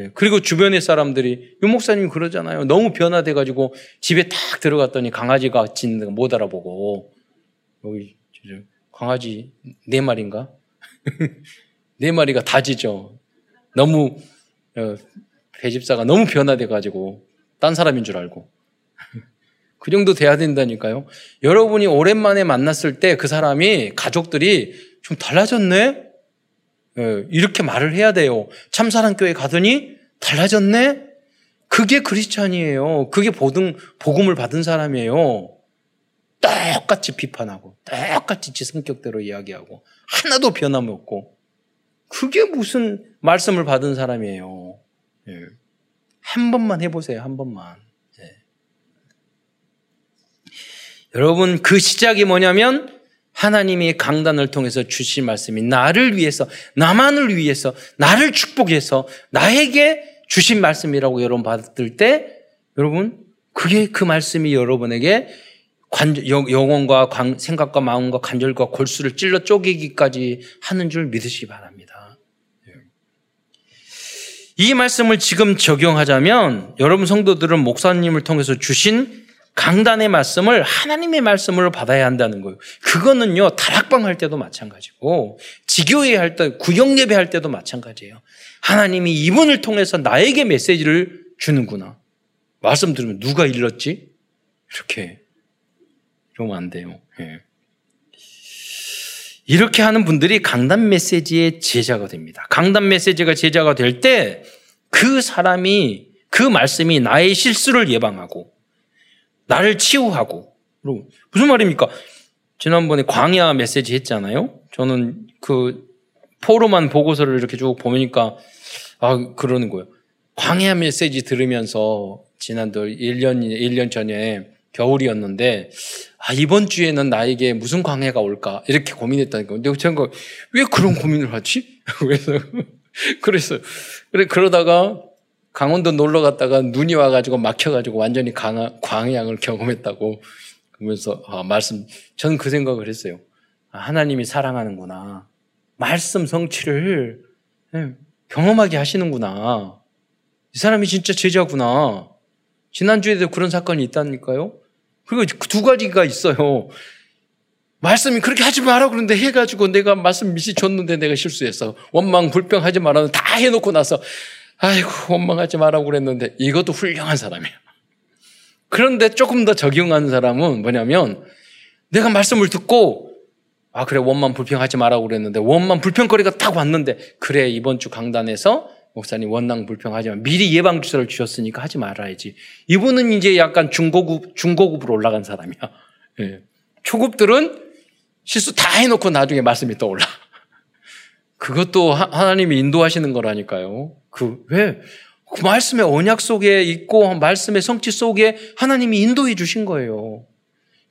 예. 그리고 주변의 사람들이 유 목사님이 그러잖아요. 너무 변화돼 가지고 집에 딱 들어갔더니 강아지가 짖는 거 못 알아보고 여기 강아지 네 마리인가? [laughs] 네 마리가 다 짖어. 너무 어, 배집사가 너무 변화돼 가지고 딴 사람인 줄 알고 [laughs] 그 정도 돼야 된다니까요. 여러분이 오랜만에 만났을 때 그 사람이 가족들이 좀 달라졌네. 예, 이렇게 말을 해야 돼요. 참사랑 교회 가더니 달라졌네. 그게 크리스찬이에요. 그게 보등 복음을 받은 사람이에요. 똑같이 비판하고 똑같이 지 성격대로 이야기하고 하나도 변함없고 그게 무슨 말씀을 받은 사람이에요. 예. 한 번만 해보세요. 한 번만. 예. 여러분 그 시작이 뭐냐면 하나님이 강단을 통해서 주신 말씀이 나를 위해서 나만을 위해서 나를 축복해서 나에게 주신 말씀이라고 여러분 받을 때 여러분 그게 그 말씀이 여러분에게 관, 영혼과 생각과 마음과 관절과 골수를 찔러 쪼개기까지 하는 줄 믿으시기 바랍니다. 이 말씀을 지금 적용하자면 여러분 성도들은 목사님을 통해서 주신 강단의 말씀을 하나님의 말씀으로 받아야 한다는 거예요. 그거는요, 다락방 할 때도 마찬가지고, 지교회 할 때, 구역 예배 할 때도 마찬가지예요. 하나님이 이분을 통해서 나에게 메시지를 주는구나. 말씀 들으면 누가 일렀지? 이렇게. 이러면 안 돼요. 예. 이렇게 하는 분들이 강단 메시지의 제자가 됩니다. 강단 메시지가 제자가 될 때 그 사람이 그 말씀이 나의 실수를 예방하고 나를 치유하고 무슨 말입니까? 지난번에 광야 메시지 했잖아요. 저는 그 포로만 보고서를 이렇게 쭉 보니까 아 그러는 거예요. 광야 메시지 들으면서 지난달 1년 1년 전에 겨울이었는데 아, 이번 주에는 나에게 무슨 광해가 올까 이렇게 고민했다니까. 근데 제가 왜 그런 고민을 하지? [laughs] 그래서 그래서 그래 그러다가 강원도 놀러 갔다가 눈이 와가지고 막혀가지고 완전히 강하, 광양을 경험했다고 그러면서 아, 말씀 저는 그 생각을 했어요. 아, 하나님이 사랑하는구나. 말씀 성취를 예, 경험하게 하시는구나. 이 사람이 진짜 제자구나. 지난주에도 그런 사건이 있다니까요. 그리고 두 가지가 있어요. 말씀이 그렇게 하지 마라 그러는데 해가지고 내가 말씀 미시 줬는데 내가 실수했어. 원망 불평하지 말라 다 해놓고 나서 아이고 원망하지 말라고 그랬는데 이것도 훌륭한 사람이에요. 그런데 조금 더 적용한 사람은 뭐냐면 내가 말씀을 듣고 아 그래 원망 불평하지 말라고 그랬는데 원망 불평거리가 딱 왔는데 그래 이번 주 강단에서 목사님 원망 불평하지만 미리 예방 주사를 주셨으니까 하지 말아야지. 이분은 이제 약간 중고급 중고급으로 올라간 사람이야. 예. 초급들은 실수 다 해놓고 나중에 말씀이 떠올라. 그것도 하나님이 인도하시는 거라니까요. 그, 왜? 그 말씀의 언약 속에 있고 말씀의 성취 속에 하나님이 인도해 주신 거예요.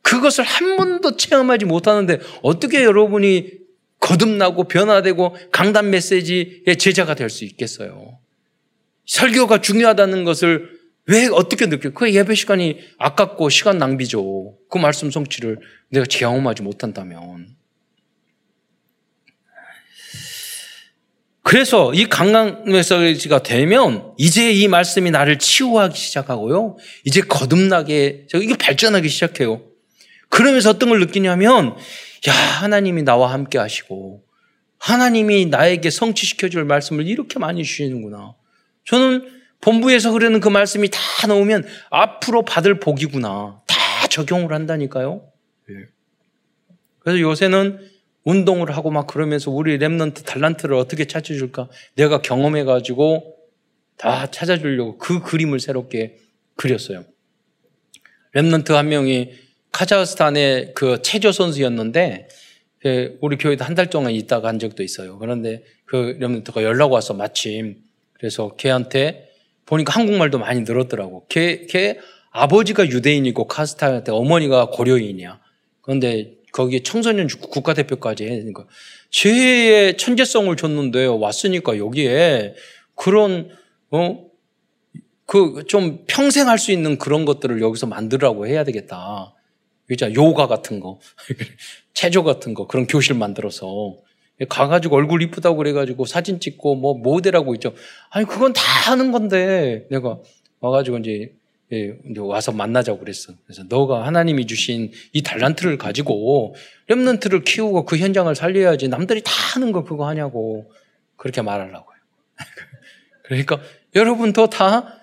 그것을 한 번도 체험하지 못하는데 어떻게 여러분이 거듭나고 변화되고 강단 메시지의 제자가 될 수 있겠어요? 설교가 중요하다는 것을 왜 어떻게 느껴요? 그 예배 시간이 아깝고 시간 낭비죠. 그 말씀 성취를 내가 경험하지 못한다면. 그래서 이 강강 메시지가 되면 이제 이 말씀이 나를 치유하기 시작하고요. 이제 거듭나게 이게 발전하기 시작해요. 그러면서 어떤 걸 느끼냐면 야 하나님이 나와 함께 하시고 하나님이 나에게 성취시켜 줄 말씀을 이렇게 많이 주시는구나. 저는 본부에서 흐르는 그 말씀이 다 나오면 앞으로 받을 복이구나. 다 적용을 한다니까요. 예. 그래서 요새는 운동을 하고 막 그러면서 우리 Remnant 달란트를 어떻게 찾아줄까? 내가 경험해가지고 다 찾아주려고 그 그림을 새롭게 그렸어요. Remnant 한 명이 카자흐스탄의 그 체조 선수였는데 그 우리 교회도 한 달 동안 있다가 한 적도 있어요. 그런데 그 Remnant가 연락 와서 마침 그래서 걔한테 보니까 한국말도 많이 늘었더라고. 걔, 걔 아버지가 유대인이고 카스타한테 어머니가 고려인이야. 그런데 거기에 청소년 국가대표까지 해니까 제의 천재성을 줬는데 왔으니까 여기에 그런 어 그 좀 평생 할 수 있는 그런 것들을 여기서 만들라고 해야 되겠다. 그죠? 요가 같은 거, [laughs] 체조 같은 거 그런 교실 만들어서 가가지고 얼굴 이쁘다고 그래가지고 사진 찍고 뭐 모델하고 있죠. 아니 그건 다 하는 건데 내가 와가지고 이제 예, 이제 와서 만나자고 그랬어. 그래서 너가 하나님이 주신 이 달란트를 가지고 렘넌트를 키우고 그 현장을 살려야지 남들이 다 하는 거 그거 하냐고 그렇게 말하려고요. [laughs] 그러니까 여러분도 다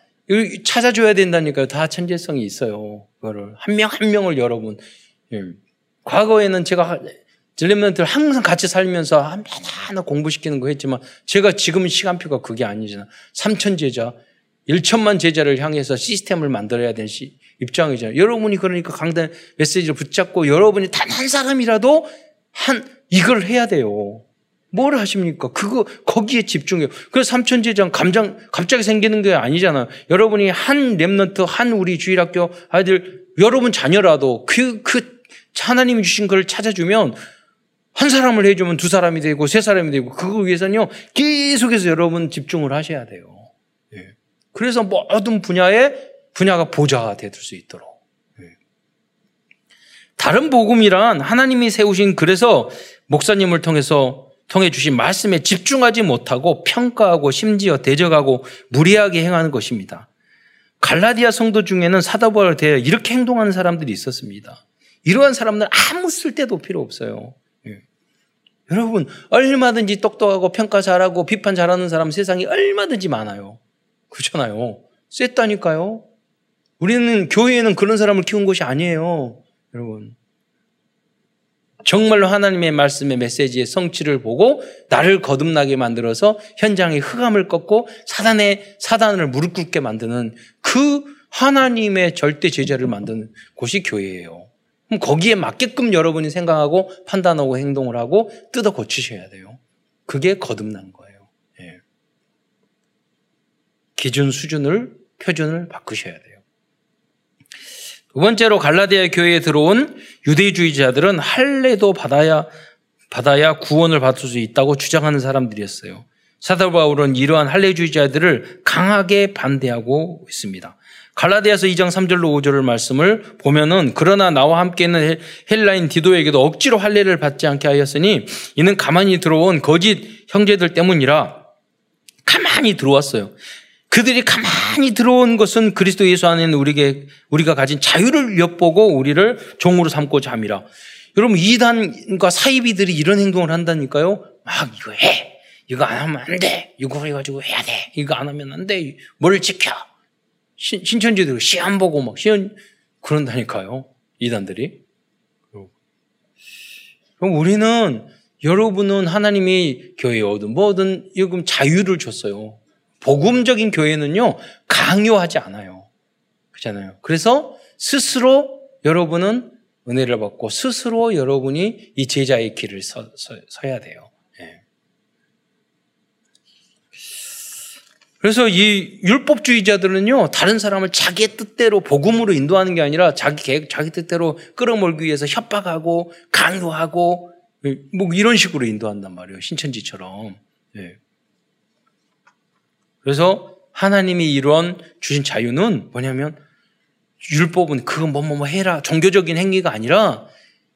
찾아줘야 된다니까요. 다 천재성이 있어요. 그거를 한 명 한 명을 여러분. 예. 과거에는 제가 딜레멘트를 항상 같이 살면서 하나 공부시키는 거 했지만 제가 지금 시간표가 그게 아니잖아. 3천 제자, 1천만 제자를 향해서 시스템을 만들어야 되는 시, 입장이잖아요. 여러분이 그러니까 강단 메시지를 붙잡고 여러분이 단 한 사람이라도 한 이걸 해야 돼요. 뭘 하십니까? 그거 거기에 집중해요. 그래서 삼천 제자 감장 갑자기 생기는 게 아니잖아요. 여러분이 한 렘넌트 한 우리 주일학교 아이들 여러분 자녀라도 그그 그 하나님이 주신 걸 찾아주면 한 사람을 해주면 두 사람이 되고 세 사람이 되고 그거 위해서는요 계속해서 여러분 집중을 하셔야 돼요. 예. 그래서 모든 분야에 분야가 보좌가 될 수 있도록. 예. 다른 복음이란 하나님이 세우신 그래서 목사님을 통해서 통해 주신 말씀에 집중하지 못하고 평가하고 심지어 대적하고 무리하게 행하는 것입니다. 갈라디아 성도 중에는 사도바울 대해 이렇게 행동하는 사람들이 있었습니다. 이러한 사람들 아무 쓸데도 필요 없어요. 여러분, 얼마든지 똑똑하고 평가 잘하고 비판 잘하는 사람 세상에 얼마든지 많아요. 그렇잖아요. 셌다니까요. 우리는 교회에는 그런 사람을 키운 것이 아니에요. 여러분. 정말로 하나님의 말씀의 메시지의 성취를 보고 나를 거듭나게 만들어서 현장의 흑암을 꺾고 사단의 사단을 무릎 꿇게 만드는 그 하나님의 절대 제자를 만드는 곳이 교회예요. 그럼 거기에 맞게끔 여러분이 생각하고 판단하고 행동을 하고 뜯어 고치셔야 돼요. 그게 거듭난 거예요. 예. 기준 수준을 표준을 바꾸셔야 돼요. 두 번째로 갈라디아 교회에 들어온 유대주의자들은 할례도 받아야 받아야 구원을 받을 수 있다고 주장하는 사람들이었어요. 사도 바울은 이러한 할례주의자들을 강하게 반대하고 있습니다. 갈라디아서 2장 3절로 5절을 말씀을 보면은 그러나 나와 함께 있는 헬라인 디도에게도 억지로 할례를 받지 않게 하였으니 이는 가만히 들어온 거짓 형제들 때문이라 가만히 들어왔어요. 그들이 가만히 들어온 것은 그리스도 예수 안에 우리에게 우리가 가진 자유를 엿보고 우리를 종으로 삼고자 함이라. 여러분 이단과 사이비들이 이런 행동을 한다니까요. 막 이거 해. 이거 안 하면 안 돼. 이거 해가지고 해야 돼. 이거 안 하면 안 돼. 뭘 지켜. 신, 신천지들 시험 보고 막 시험 그런다니까요. 이단들이. 그럼 우리는 여러분은 하나님이 교회에 얻은 뭐든 요금 자유를 줬어요. 복음적인 교회는요 강요하지 않아요. 그렇잖아요. 그래서 스스로 여러분은 은혜를 받고 스스로 여러분이 이 제자의 길을 서, 서, 서야 돼요. 그래서 이 율법주의자들은요, 다른 사람을 자기의 뜻대로 복음으로 인도하는 게 아니라 자기 계획, 자기 뜻대로 끌어몰기 위해서 협박하고 강요하고 뭐 이런 식으로 인도한단 말이에요. 신천지처럼. 네. 그래서 하나님이 이런 주신 자유는 뭐냐면 율법은 그거 뭐뭐 뭐 해라 종교적인 행위가 아니라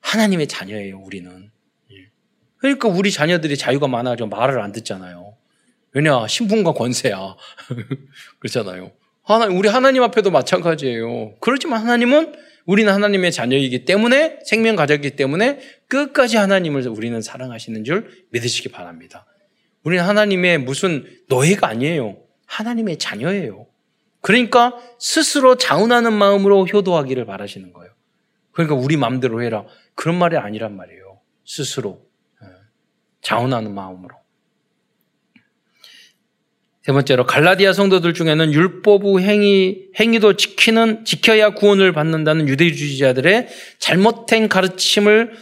하나님의 자녀예요. 우리는. 예. 그러니까 우리 자녀들이 자유가 많아져 말을 안 듣잖아요. 왜냐? 신분과 권세야. [laughs] 그렇잖아요. 하나, 우리 하나님 앞에도 마찬가지예요. 그렇지만 하나님은 우리는 하나님의 자녀이기 때문에 생명 가졌기 때문에 끝까지 하나님을 우리는 사랑하시는 줄 믿으시기 바랍니다. 우리는 하나님의 무슨 노예가 아니에요. 하나님의 자녀예요. 그러니까 스스로 자운하는 마음으로 효도하기를 바라시는 거예요. 그러니까 우리 마음대로 해라. 그런 말이 아니란 말이에요. 스스로. 예. 자운하는 마음으로. 세 번째로 갈라디아 성도들 중에는 율법의 행위 행위도 지키는 지켜야 구원을 받는다는 유대주의자들의 잘못된 가르침을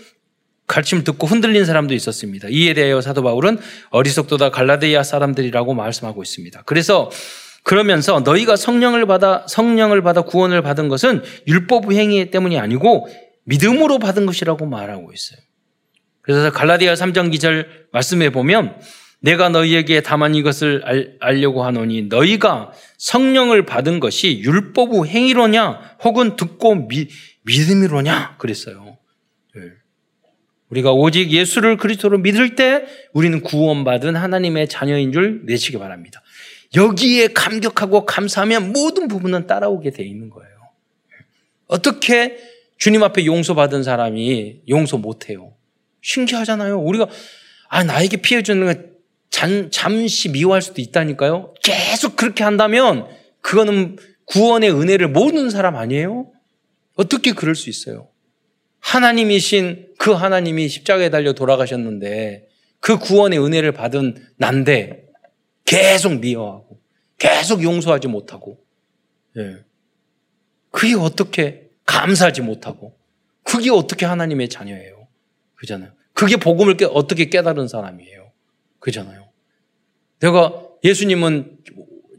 가르침을 듣고 흔들린 사람도 있었습니다. 이에 대하여 사도 바울은 어리석도다 갈라디아 사람들이라고 말씀하고 있습니다. 그래서 그러면서 너희가 성령을 받아 성령을 받아 구원을 받은 것은 율법 행위 때문이 아니고 믿음으로 받은 것이라고 말하고 있어요. 그래서 갈라디아 3장 기절 말씀해 보면 내가 너희에게 다만 이것을 알, 알려고 하노니 너희가 성령을 받은 것이 율법의 행위로냐 혹은 듣고 미, 믿음이로냐 그랬어요. 네. 우리가 오직 예수를 그리스도로 믿을 때 우리는 구원받은 하나님의 자녀인 줄 내시기 바랍니다. 여기에 감격하고 감사하면 모든 부분은 따라오게 돼 있는 거예요. 어떻게 주님 앞에 용서받은 사람이 용서 못해요? 신기하잖아요. 우리가 아 나에게 피해 주는 건 잠, 잠시 미워할 수도 있다니까요. 계속 그렇게 한다면 그거는 구원의 은혜를 모르는 사람 아니에요? 어떻게 그럴 수 있어요? 하나님이신 그 하나님이 십자가에 달려 돌아가셨는데 그 구원의 은혜를 받은 난데 계속 미워하고 계속 용서하지 못하고 예. 그게 어떻게 감사하지 못하고 그게 어떻게 하나님의 자녀예요? 그잖아요. 그게 복음을 깨, 어떻게 깨달은 사람이에요? 그잖아요. 내가 예수님은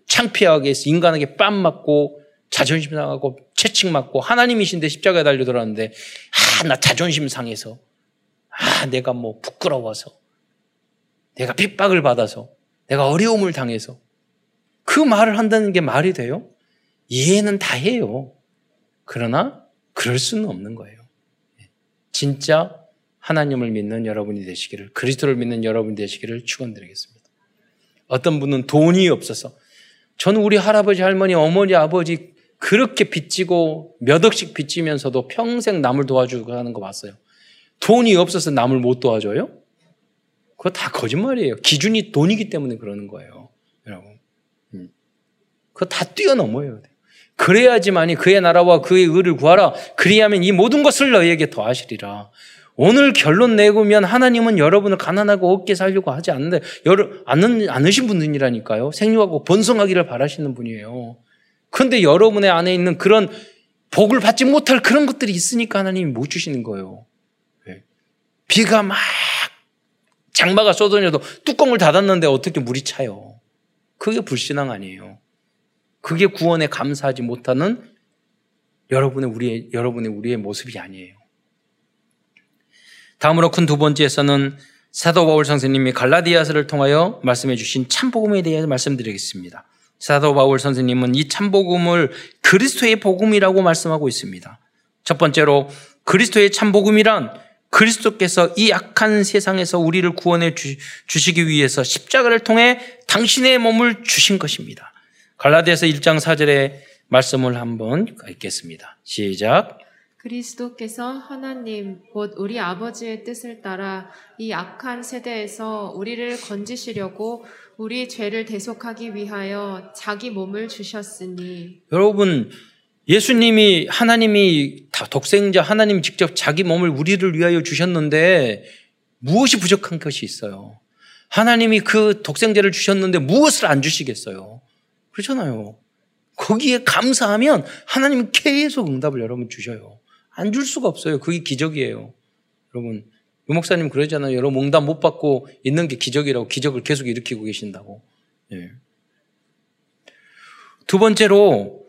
창피하게 인간에게 뺨 맞고 자존심 상하고 채찍 맞고 하나님이신데 십자가에 달려 들었는데 아, 나 자존심 상해서 아, 내가 뭐 부끄러워서 내가 핍박을 받아서 내가 어려움을 당해서 그 말을 한다는 게 말이 돼요? 이해는 다 해요. 그러나 그럴 수는 없는 거예요. 진짜 하나님을 믿는 여러분이 되시기를 그리스도를 믿는 여러분이 되시기를 축원드리겠습니다. 어떤 분은 돈이 없어서 저는 우리 할아버지 할머니 어머니 아버지 그렇게 빚지고 몇 억씩 빚지면서도 평생 남을 도와주고 하는 거 봤어요. 돈이 없어서 남을 못 도와줘요? 그거 다 거짓말이에요. 기준이 돈이기 때문에 그러는 거예요. 여러분. 음. 그거 다 뛰어넘어요. 그래야지만이 그의 나라와 그의 의를 구하라. 그리하면 이 모든 것을 너희에게 더하시리라. 오늘 결론 내고면 하나님은 여러분을 가난하고 없게 살려고 하지 않는데 여러 않는 않으신 분들이라니까요. 생육하고 번성하기를 바라시는 분이에요. 그런데 여러분의 안에 있는 그런 복을 받지 못할 그런 것들이 있으니까 하나님이 못 주시는 거예요. 네. 비가 막 장마가 쏟아져도 뚜껑을 닫았는데 어떻게 물이 차요? 그게 불신앙 아니에요. 그게 구원에 감사하지 못하는 여러분의 우리의 여러분의 우리의 모습이 아니에요. 다음으로 큰 두 번째에서는 사도 바울 선생님이 갈라디아서를 통하여 말씀해 주신 참 복음에 대해 말씀드리겠습니다. 사도 바울 선생님은 이 참복음을 그리스도의 복음이라고 말씀하고 있습니다. 첫 번째로 그리스도의 참복음이란 그리스도께서 이 악한 세상에서 우리를 구원해 주, 시기 위해서 십자가를 통해 당신의 몸을 주신 것입니다. 갈라디아서 1장 4절의 말씀을 한번 읽겠습니다. 시작. 그리스도께서 하나님 곧 우리 아버지의 뜻을 따라 이 악한 세대에서 우리를 건지시려고 우리 죄를 대속하기 위하여 자기 몸을 주셨으니 여러분 예수님이 하나님이 독생자 하나님이 직접 자기 몸을 우리를 위하여 주셨는데 무엇이 부족한 것이 있어요? 하나님이 그 독생자를 주셨는데 무엇을 안 주시겠어요? 그렇잖아요. 거기에 감사하면 하나님은 계속 응답을 여러분 주셔요. 안 줄 수가 없어요. 그게 기적이에요. 여러분, 유 목사님 그러잖아요. 여러분 응답 못 받고 있는 게 기적이라고 기적을 계속 일으키고 계신다고. 예. 두 번째로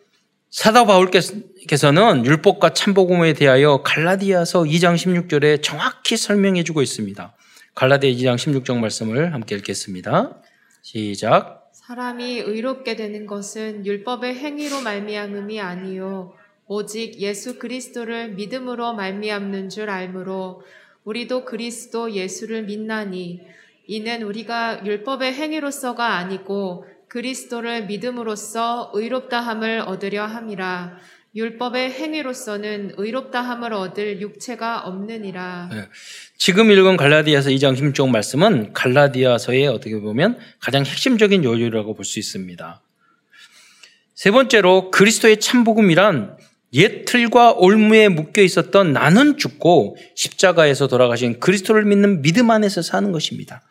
사도 바울께서는 율법과 참복음에 대하여 갈라디아서 2장 16절에 정확히 설명해 주고 있습니다. 갈라디아 2장 16절 말씀을 함께 읽겠습니다. 시작. 사람이 의롭게 되는 것은 율법의 행위로 말미암음이 아니요 오직 예수 그리스도를 믿음으로 말미암는 줄 알므로 우리도 그리스도 예수를 믿나니 이는 우리가 율법의 행위로서가 아니고 그리스도를 믿음으로써 의롭다함을 얻으려 함이라 율법의 행위로서는 의롭다함을 얻을 육체가 없느니라. 네. 지금 읽은 갈라디아서 2장 16절 말씀은 갈라디아서의 어떻게 보면 가장 핵심적인 요율이라고 볼 수 있습니다. 세 번째로 그리스도의 참복음이란 옛 틀과 올무에 묶여 있었던 나는 죽고 십자가에서 돌아가신 그리스도를 믿는 믿음 안에서 사는 것입니다.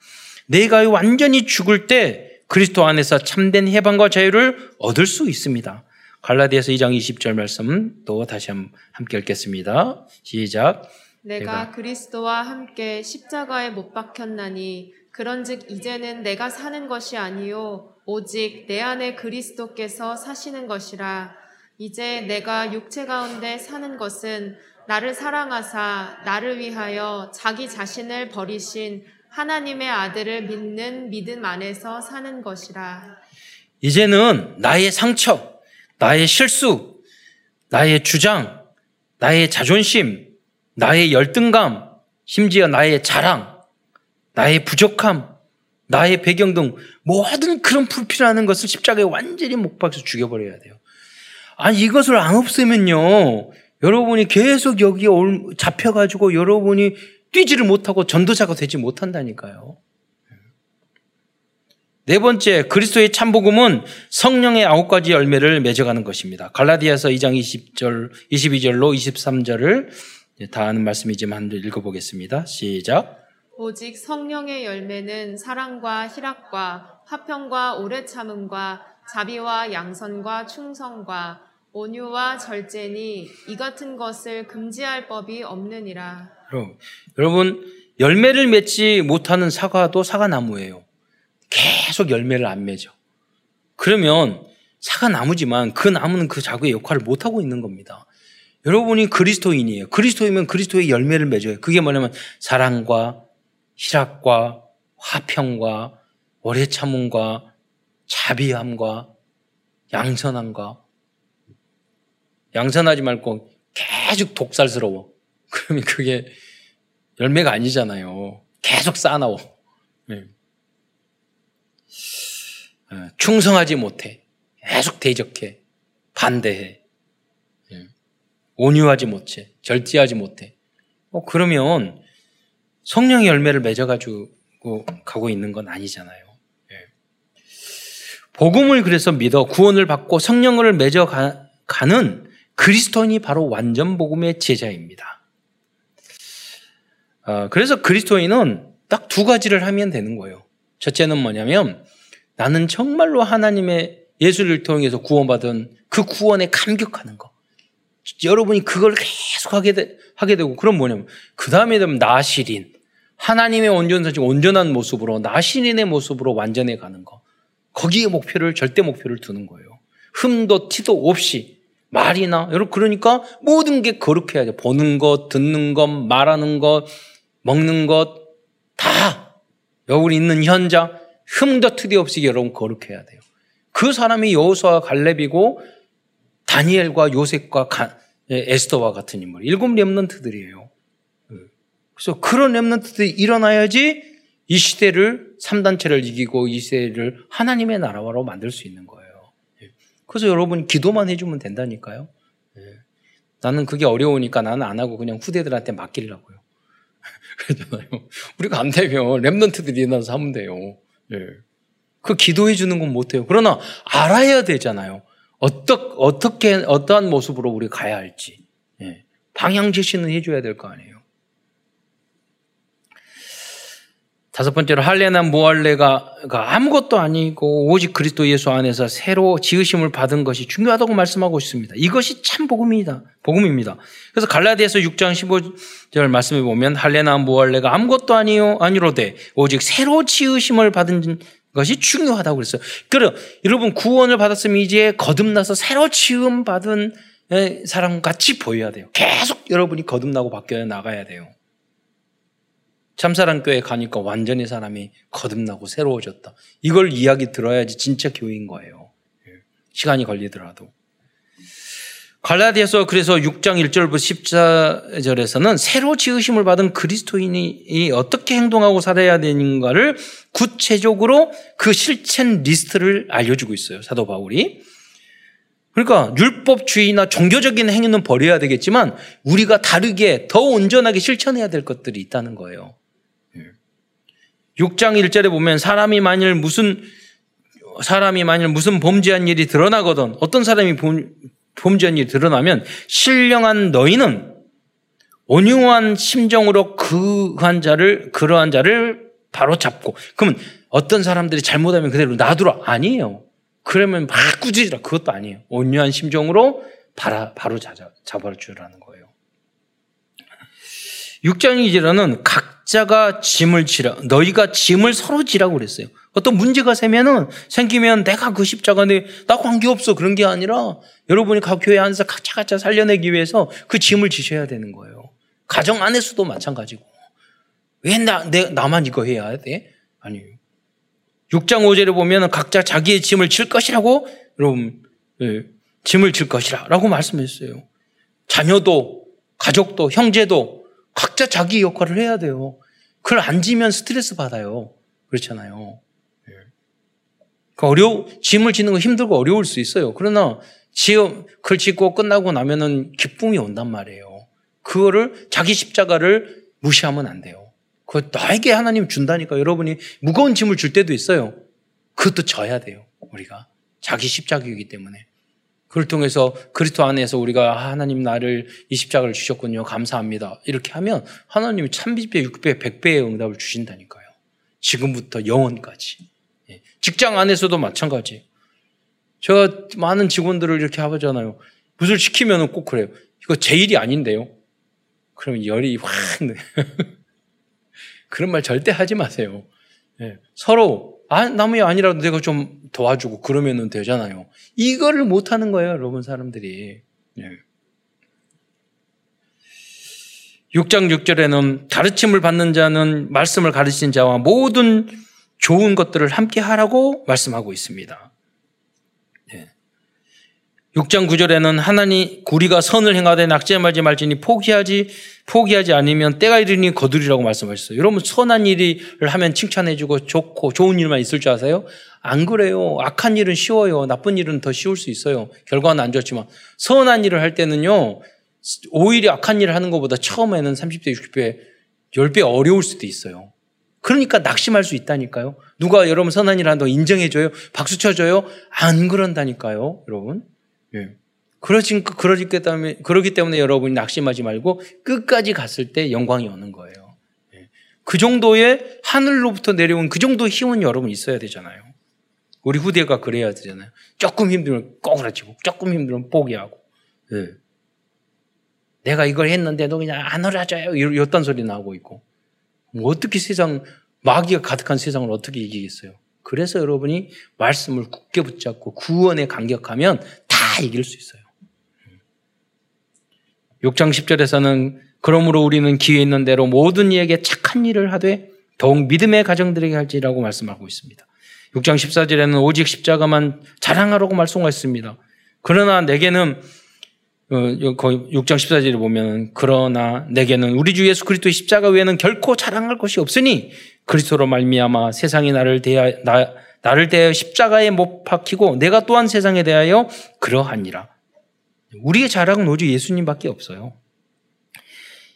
내가 완전히 죽을 때 그리스도 안에서 참된 해방과 자유를 얻을 수 있습니다. 갈라디아서 2장 20절 말씀 또 다시 함께 읽겠습니다. 시작. 내가, 내가 그리스도와 함께 십자가에 못 박혔나니 그런즉 이제는 내가 사는 것이 아니요 오직 내 안에 그리스도께서 사시는 것이라 이제 내가 육체 가운데 사는 것은 나를 사랑하사 나를 위하여 자기 자신을 버리신 하나님의 아들을 믿는 믿음 안에서 사는 것이라. 이제는 나의 상처, 나의 실수, 나의 주장, 나의 자존심, 나의 열등감, 심지어 나의 자랑, 나의 부족함, 나의 배경 등 모든 그런 불필요한 것을 십자가에 완전히 못 박아서 죽여버려야 돼요. 아니, 이것을 안 없애면요. 여러분이 계속 여기에 잡혀가지고 여러분이 뛰지를 못하고 전도자가 되지 못한다니까요. 네 번째, 그리스도의 참복음은 성령의 아홉 가지 열매를 맺어가는 것입니다. 갈라디아서 2장 20절, 22절로 23절을 다 아는 말씀이지만 읽어보겠습니다. 시작. 오직 성령의 열매는 사랑과 희락과 화평과 오래 참음과 자비와 양선과 충성과 온유와 절제니 이 같은 것을 금지할 법이 없느니라. 여러분 열매를 맺지 못하는 사과도 사과나무예요. 계속 열매를 안 맺어. 그러면 사과나무지만 그 나무는 그 자구의 역할을 못 하고 있는 겁니다. 여러분이 그리스도인이에요. 그리스도이면 그리스도의 열매를 맺어요. 그게 뭐냐면 사랑과 희락과 화평과 오래 참음과 자비함과 양선함과 양선하지 말고 계속 독살스러워. [laughs] 그러면 그게 열매가 아니잖아요. 계속 쌓아나오. 네. 어, 충성하지 못해. 계속 대적해. 반대해. 네. 온유하지 못해. 절제하지 못해. 어, 그러면 성령의 열매를 맺어가지고 가고 있는 건 아니잖아요. 네. 복음을 그래서 믿어 구원을 받고 성령을 맺어가는 그리스도인이 바로 완전 복음의 제자입니다. 어, 그래서 그리스도인은 딱 두 가지를 하면 되는 거예요. 첫째는 뭐냐면 나는 정말로 하나님의 예수를 통해서 구원받은 그 구원에 감격하는 거. 여러분이 그걸 계속 하게, 되, 하게 되고, 그럼 뭐냐면, 그 다음에 되면 나시린. 하나님의 온전사지 온전한 모습으로, 나시린의 모습으로 완전해 가는 거. 거기에 목표를, 절대 목표를 두는 거예요. 흠도 티도 없이 말이나 여러분 그러니까 모든 게 거룩해야 돼. 보는 것, 듣는 것, 말하는 것, 먹는 것 다 여기 있는 현장 흠도 투디 없이 여러분 거룩해야 돼요. 그 사람이 여호수아 갈렙이고 다니엘과 요셉과 예, 에스더와 같은 인물 일곱 렘넌트들이에요. 예. 그래서 그런 렘넌트들이 일어나야지 이 시대를 3단체를 이기고 이 시대를 하나님의 나라로 만들 수 있는 거예요. 예. 그래서 여러분 기도만 해주면 된다니까요. 나는 그게 어려우니까 나는 안 하고 그냥 후대들한테 맡기려고요. [laughs] 그러잖아요. 우리가 안 되면 랩런트들이 일어나서 하면 돼요. 예. 그 기도해 주는 건 못해요. 그러나 알아야 되잖아요. 어떠, 어떻게, 어떠한 모습으로 우리 가야 할지. 예. 방향 제시는 해줘야 될 거 아니에요. 다섯 번째로 할례나 무할례가 아무것도 아니고 오직 그리스도 예수 안에서 새로 지으심을 받은 것이 중요하다고 말씀하고 있습니다. 이것이 참 복음입니다. 복음입니다. 그래서 갈라디아서 6장 15절 말씀에 보면 할례나 무할례가 아무것도 아니요 아니로되 오직 새로 지으심을 받은 것이 중요하다고 그랬어요. 그래 여러분 구원을 받았으면 이제 거듭나서 새로 지음 받은 사람 같이 보여야 돼요. 계속 여러분이 거듭나고 바뀌어 나가야 돼요. 참사랑 교회 가니까 완전히 사람이 거듭나고 새로워졌다. 이걸 이야기 들어야지 진짜 교회인 거예요. 예. 시간이 걸리더라도. 갈라디아서 그래서 6장 1절부터 14절에서는 새로 지으심을 받은 그리스도인이 어떻게 행동하고 살아야 되는가를 구체적으로 그 실천 리스트를 알려주고 있어요. 사도 바울이. 그러니까 율법주의나 종교적인 행위는 버려야 되겠지만 우리가 다르게 더 온전하게 실천해야 될 것들이 있다는 거예요. 6장 1절에 보면 사람이 만일 무슨 사람이 만일 무슨 범죄한 일이 드러나거든 어떤 사람이 범죄한 일이 드러나면 신령한 너희는 온유한 심정으로 그한 자를 그러한 자를 바로 잡고 그러면 어떤 사람들이 잘못하면 그대로 놔두라 아니에요. 그러면 막 꾸짖으라 그것도 아니에요. 온유한 심정으로 바로, 바로 잡아주라는 거예요. 6장 2절에는 각자가 짐을 지라 너희가 짐을 서로 지라고 그랬어요. 어떤 문제가 생면은 생기면 내가 그 십자가에 나 관계없어 그런 게 아니라 여러분이 각 교회 안에서 각자 각자 살려내기 위해서 그 짐을 지셔야 되는 거예요. 가정 안에서도 마찬가지고 왜 나, 내, 나만 이거 해야 돼? 아니에요. 6장 5절에 보면 각자 자기의 짐을 질 것이라고 여러분 예, 짐을 질 것이라고 말씀했어요. 자녀도 가족도 형제도 각자 자기 역할을 해야 돼요. 그걸 안 지면 스트레스 받아요. 그렇잖아요. 예. 그 어려 짐을 지는 거 힘들고 어려울 수 있어요. 그러나 지어 그걸 짓고 끝나고 나면은 기쁨이 온단 말이에요. 그거를 자기 십자가를 무시하면 안 돼요. 그 나에게 하나님 준다니까 여러분이 무거운 짐을 줄 때도 있어요. 그것도 져야 돼요. 우리가 자기 십자가이기 때문에. 그걸 통해서 그리스도 안에서 우리가 아, 하나님 나를 이 십자가를 주셨군요. 감사합니다. 이렇게 하면 하나님이 참비배, 육배, 백배의 응답을 주신다니까요. 지금부터 영원까지. 예. 직장 안에서도 마찬가지. 제가 많은 직원들을 이렇게 하잖아요. 무술 시키면 꼭 그래요. 이거 제 일이 아닌데요. 그러면 열이 확. [laughs] 그런 말 절대 하지 마세요. 예. 서로 아, 남이 아니라도 내가 좀 도와주고 그러면 되잖아요. 이거를 못 하는 거예요, 여러분 사람들이. 예. 6장 6절에는 가르침을 받는 자는 말씀을 가르친 자와 모든 좋은 것들을 함께 하라고 말씀하고 있습니다. 6장 9절에는 하나님 우리가 선을 행하되 낙제하지 말지니 포기하지 포기하지 않으면 때가 이르니 거두리라고 말씀하셨어요. 여러분 선한 일을 하면 칭찬해주고 좋고 좋은 일만 있을 줄 아세요? 안 그래요. 악한 일은 쉬워요. 나쁜 일은 더 쉬울 수 있어요. 결과는 안 좋지만 선한 일을 할 때는요. 오히려 악한 일을 하는 것보다 처음에는 30배, 60배, 10배 어려울 수도 있어요. 그러니까 낙심할 수 있다니까요. 누가 여러분 선한 일을 한다고 인정해줘요? 박수 쳐줘요? 안 그런다니까요, 여러분. 예. 그러지, 그러기 때문에, 그러기 때문에 여러분이 낙심하지 말고 끝까지 갔을 때 영광이 오는 거예요. 예. 그 정도의 하늘로부터 내려온 그 정도의 힘은 여러분 있어야 되잖아요. 우리 후대가 그래야 되잖아요. 조금 힘들면 꼬그라지고, 조금 힘들면 포기하고. 예. 내가 이걸 했는데 너 그냥 안 알아줘요. 이딴 소리 나오고 있고. 뭐 어떻게 세상, 마귀가 가득한 세상을 어떻게 이기겠어요? 그래서 여러분이 말씀을 굳게 붙잡고 구원에 감격하면 다 이길 수 있어요. 6장 10절에서는 그러므로 우리는 기회 있는 대로 모든 이에게 착한 일을 하되 더욱 믿음의 가정들에게 할지라고 말씀하고 있습니다. 6장 14절에는 오직 십자가만 자랑하라고 말씀하셨습니다. 그러나 내게는 어, 거의 6장 14절에 보면 그러나 내게는 우리 주 예수 그리스도의 십자가 외에는 결코 자랑할 것이 없으니 그리스도로 말미암아 세상이 나를 대하 나, 나를 대하여 십자가에 못 박히고 내가 또한 세상에 대하여 그러하니라. 우리의 자랑은 오직 예수님밖에 없어요.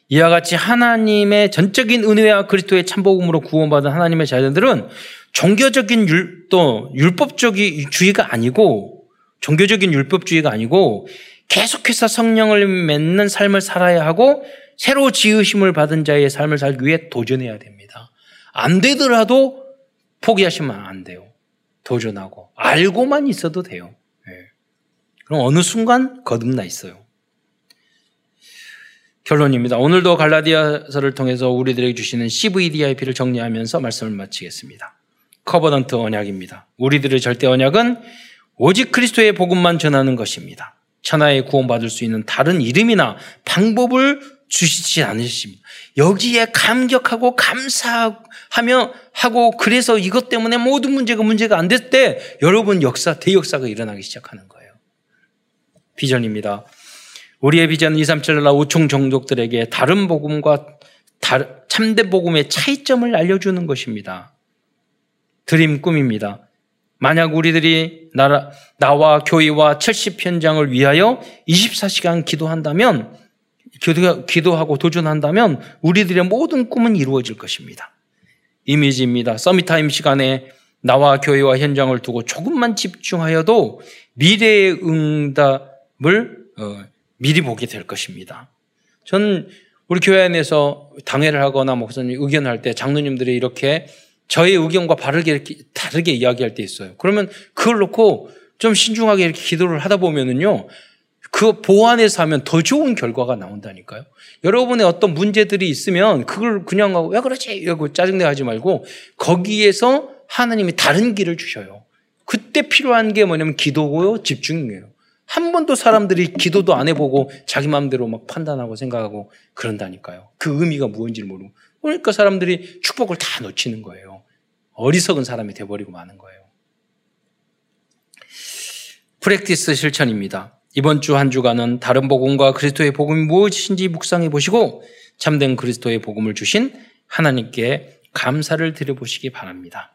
이와 같이 하나님의 전적인 은혜와 그리스도의 참복음으로 구원받은 하나님의 자녀들은 종교적인 율, 또 율법적인 주의가 아니고 종교적인 율법주의가 아니고 계속해서 성령을 맺는 삶을 살아야 하고 새로 지으심을 받은 자의 삶을 살기 위해 도전해야 됩니다. 안 되더라도 포기하시면 안 돼요. 도전하고 알고만 있어도 돼요. 네. 그럼 어느 순간 거듭나 있어요. 결론입니다. 오늘도 갈라디아서를 통해서 우리들에게 주시는 CVDIP를 정리하면서 말씀을 마치겠습니다. Covenant 언약입니다. 우리들의 절대 언약은 오직 그리스도의 복음만 전하는 것입니다. 천하에 구원받을 수 있는 다른 이름이나 방법을 주시지 않으십니다. 여기에 감격하고 감사하 며 하고 그래서 이것 때문에 모든 문제가 문제가 안될때 여러분 역사 대역사가 일어나기 시작하는 거예요. 비전입니다. 우리의 비전 2, 3, 7, 8, 5총 종족들에게 다른 복음과 참된 복음의 차이점을 알려주는 것입니다. 드림 꿈입니다. 만약 우리들이 나라, 나와 교회와 70현장을 위하여 24시간 기도한다면, 기도, 기도하고 도전한다면 우리들의 모든 꿈은 이루어질 것입니다. 이미지입니다. Summit Time 시간에 나와 교회와 현장을 두고 조금만 집중하여도 미래의 응답을 어, 미리 보게 될 것입니다. 전 우리 교회 안에서 당회를 하거나 목사님 의견할 때 장로님들이 이렇게 저의 의견과 이렇게 다르게 이야기할 때 있어요. 그러면 그걸 놓고 좀 신중하게 이렇게 기도를 하다 보면은요. 그 보완해서 하면 더 좋은 결과가 나온다니까요. 여러분의 어떤 문제들이 있으면 그걸 그냥 하고 왜 그러지? 이러고 짜증내 하지 말고 거기에서 하나님이 다른 길을 주셔요. 그때 필요한 게 뭐냐면 기도고요, 집중이에요. 한 번도 사람들이 기도도 안 해보고 자기 마음대로 막 판단하고 생각하고 그런다니까요. 그 의미가 무엇인지 모르고. 그러니까 사람들이 축복을 다 놓치는 거예요. 어리석은 사람이 돼버리고 마는 거예요. 프랙티스 실천입니다. 이번 주 한 주간은 다른 복음과 그리스도의 복음이 무엇인지 묵상해 보시고 참된 그리스도의 복음을 주신 하나님께 감사를 드려보시기 바랍니다.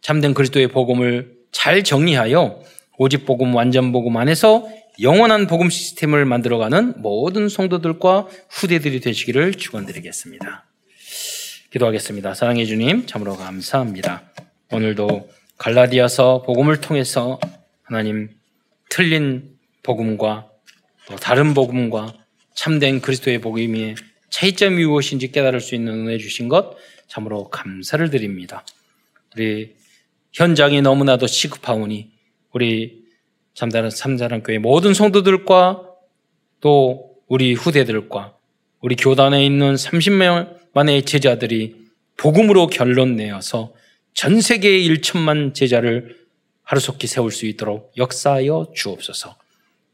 참된 그리스도의 복음을 잘 정리하여 오직 복음 완전 복음 안에서 영원한 복음 시스템을 만들어가는 모든 성도들과 후대들이 되시기를 축원드리겠습니다. 기도하겠습니다. 사랑해 주님, 참으로 감사합니다. 오늘도 갈라디아서 복음을 통해서 하나님 틀린 복음과 또 다른 복음과 참된 그리스도의 복음의 차이점이 무엇인지 깨달을 수 있는 은혜 주신 것 참으로 감사를 드립니다. 우리 현장이 너무나도 시급하오니 우리 참다른 삼자란 교회 모든 성도들과 또 우리 후대들과 우리 교단에 있는 30만의 제자들이 복음으로 결론 내어서 전 세계의 1천만 제자를 하루속히 세울 수 있도록 역사하여 주옵소서.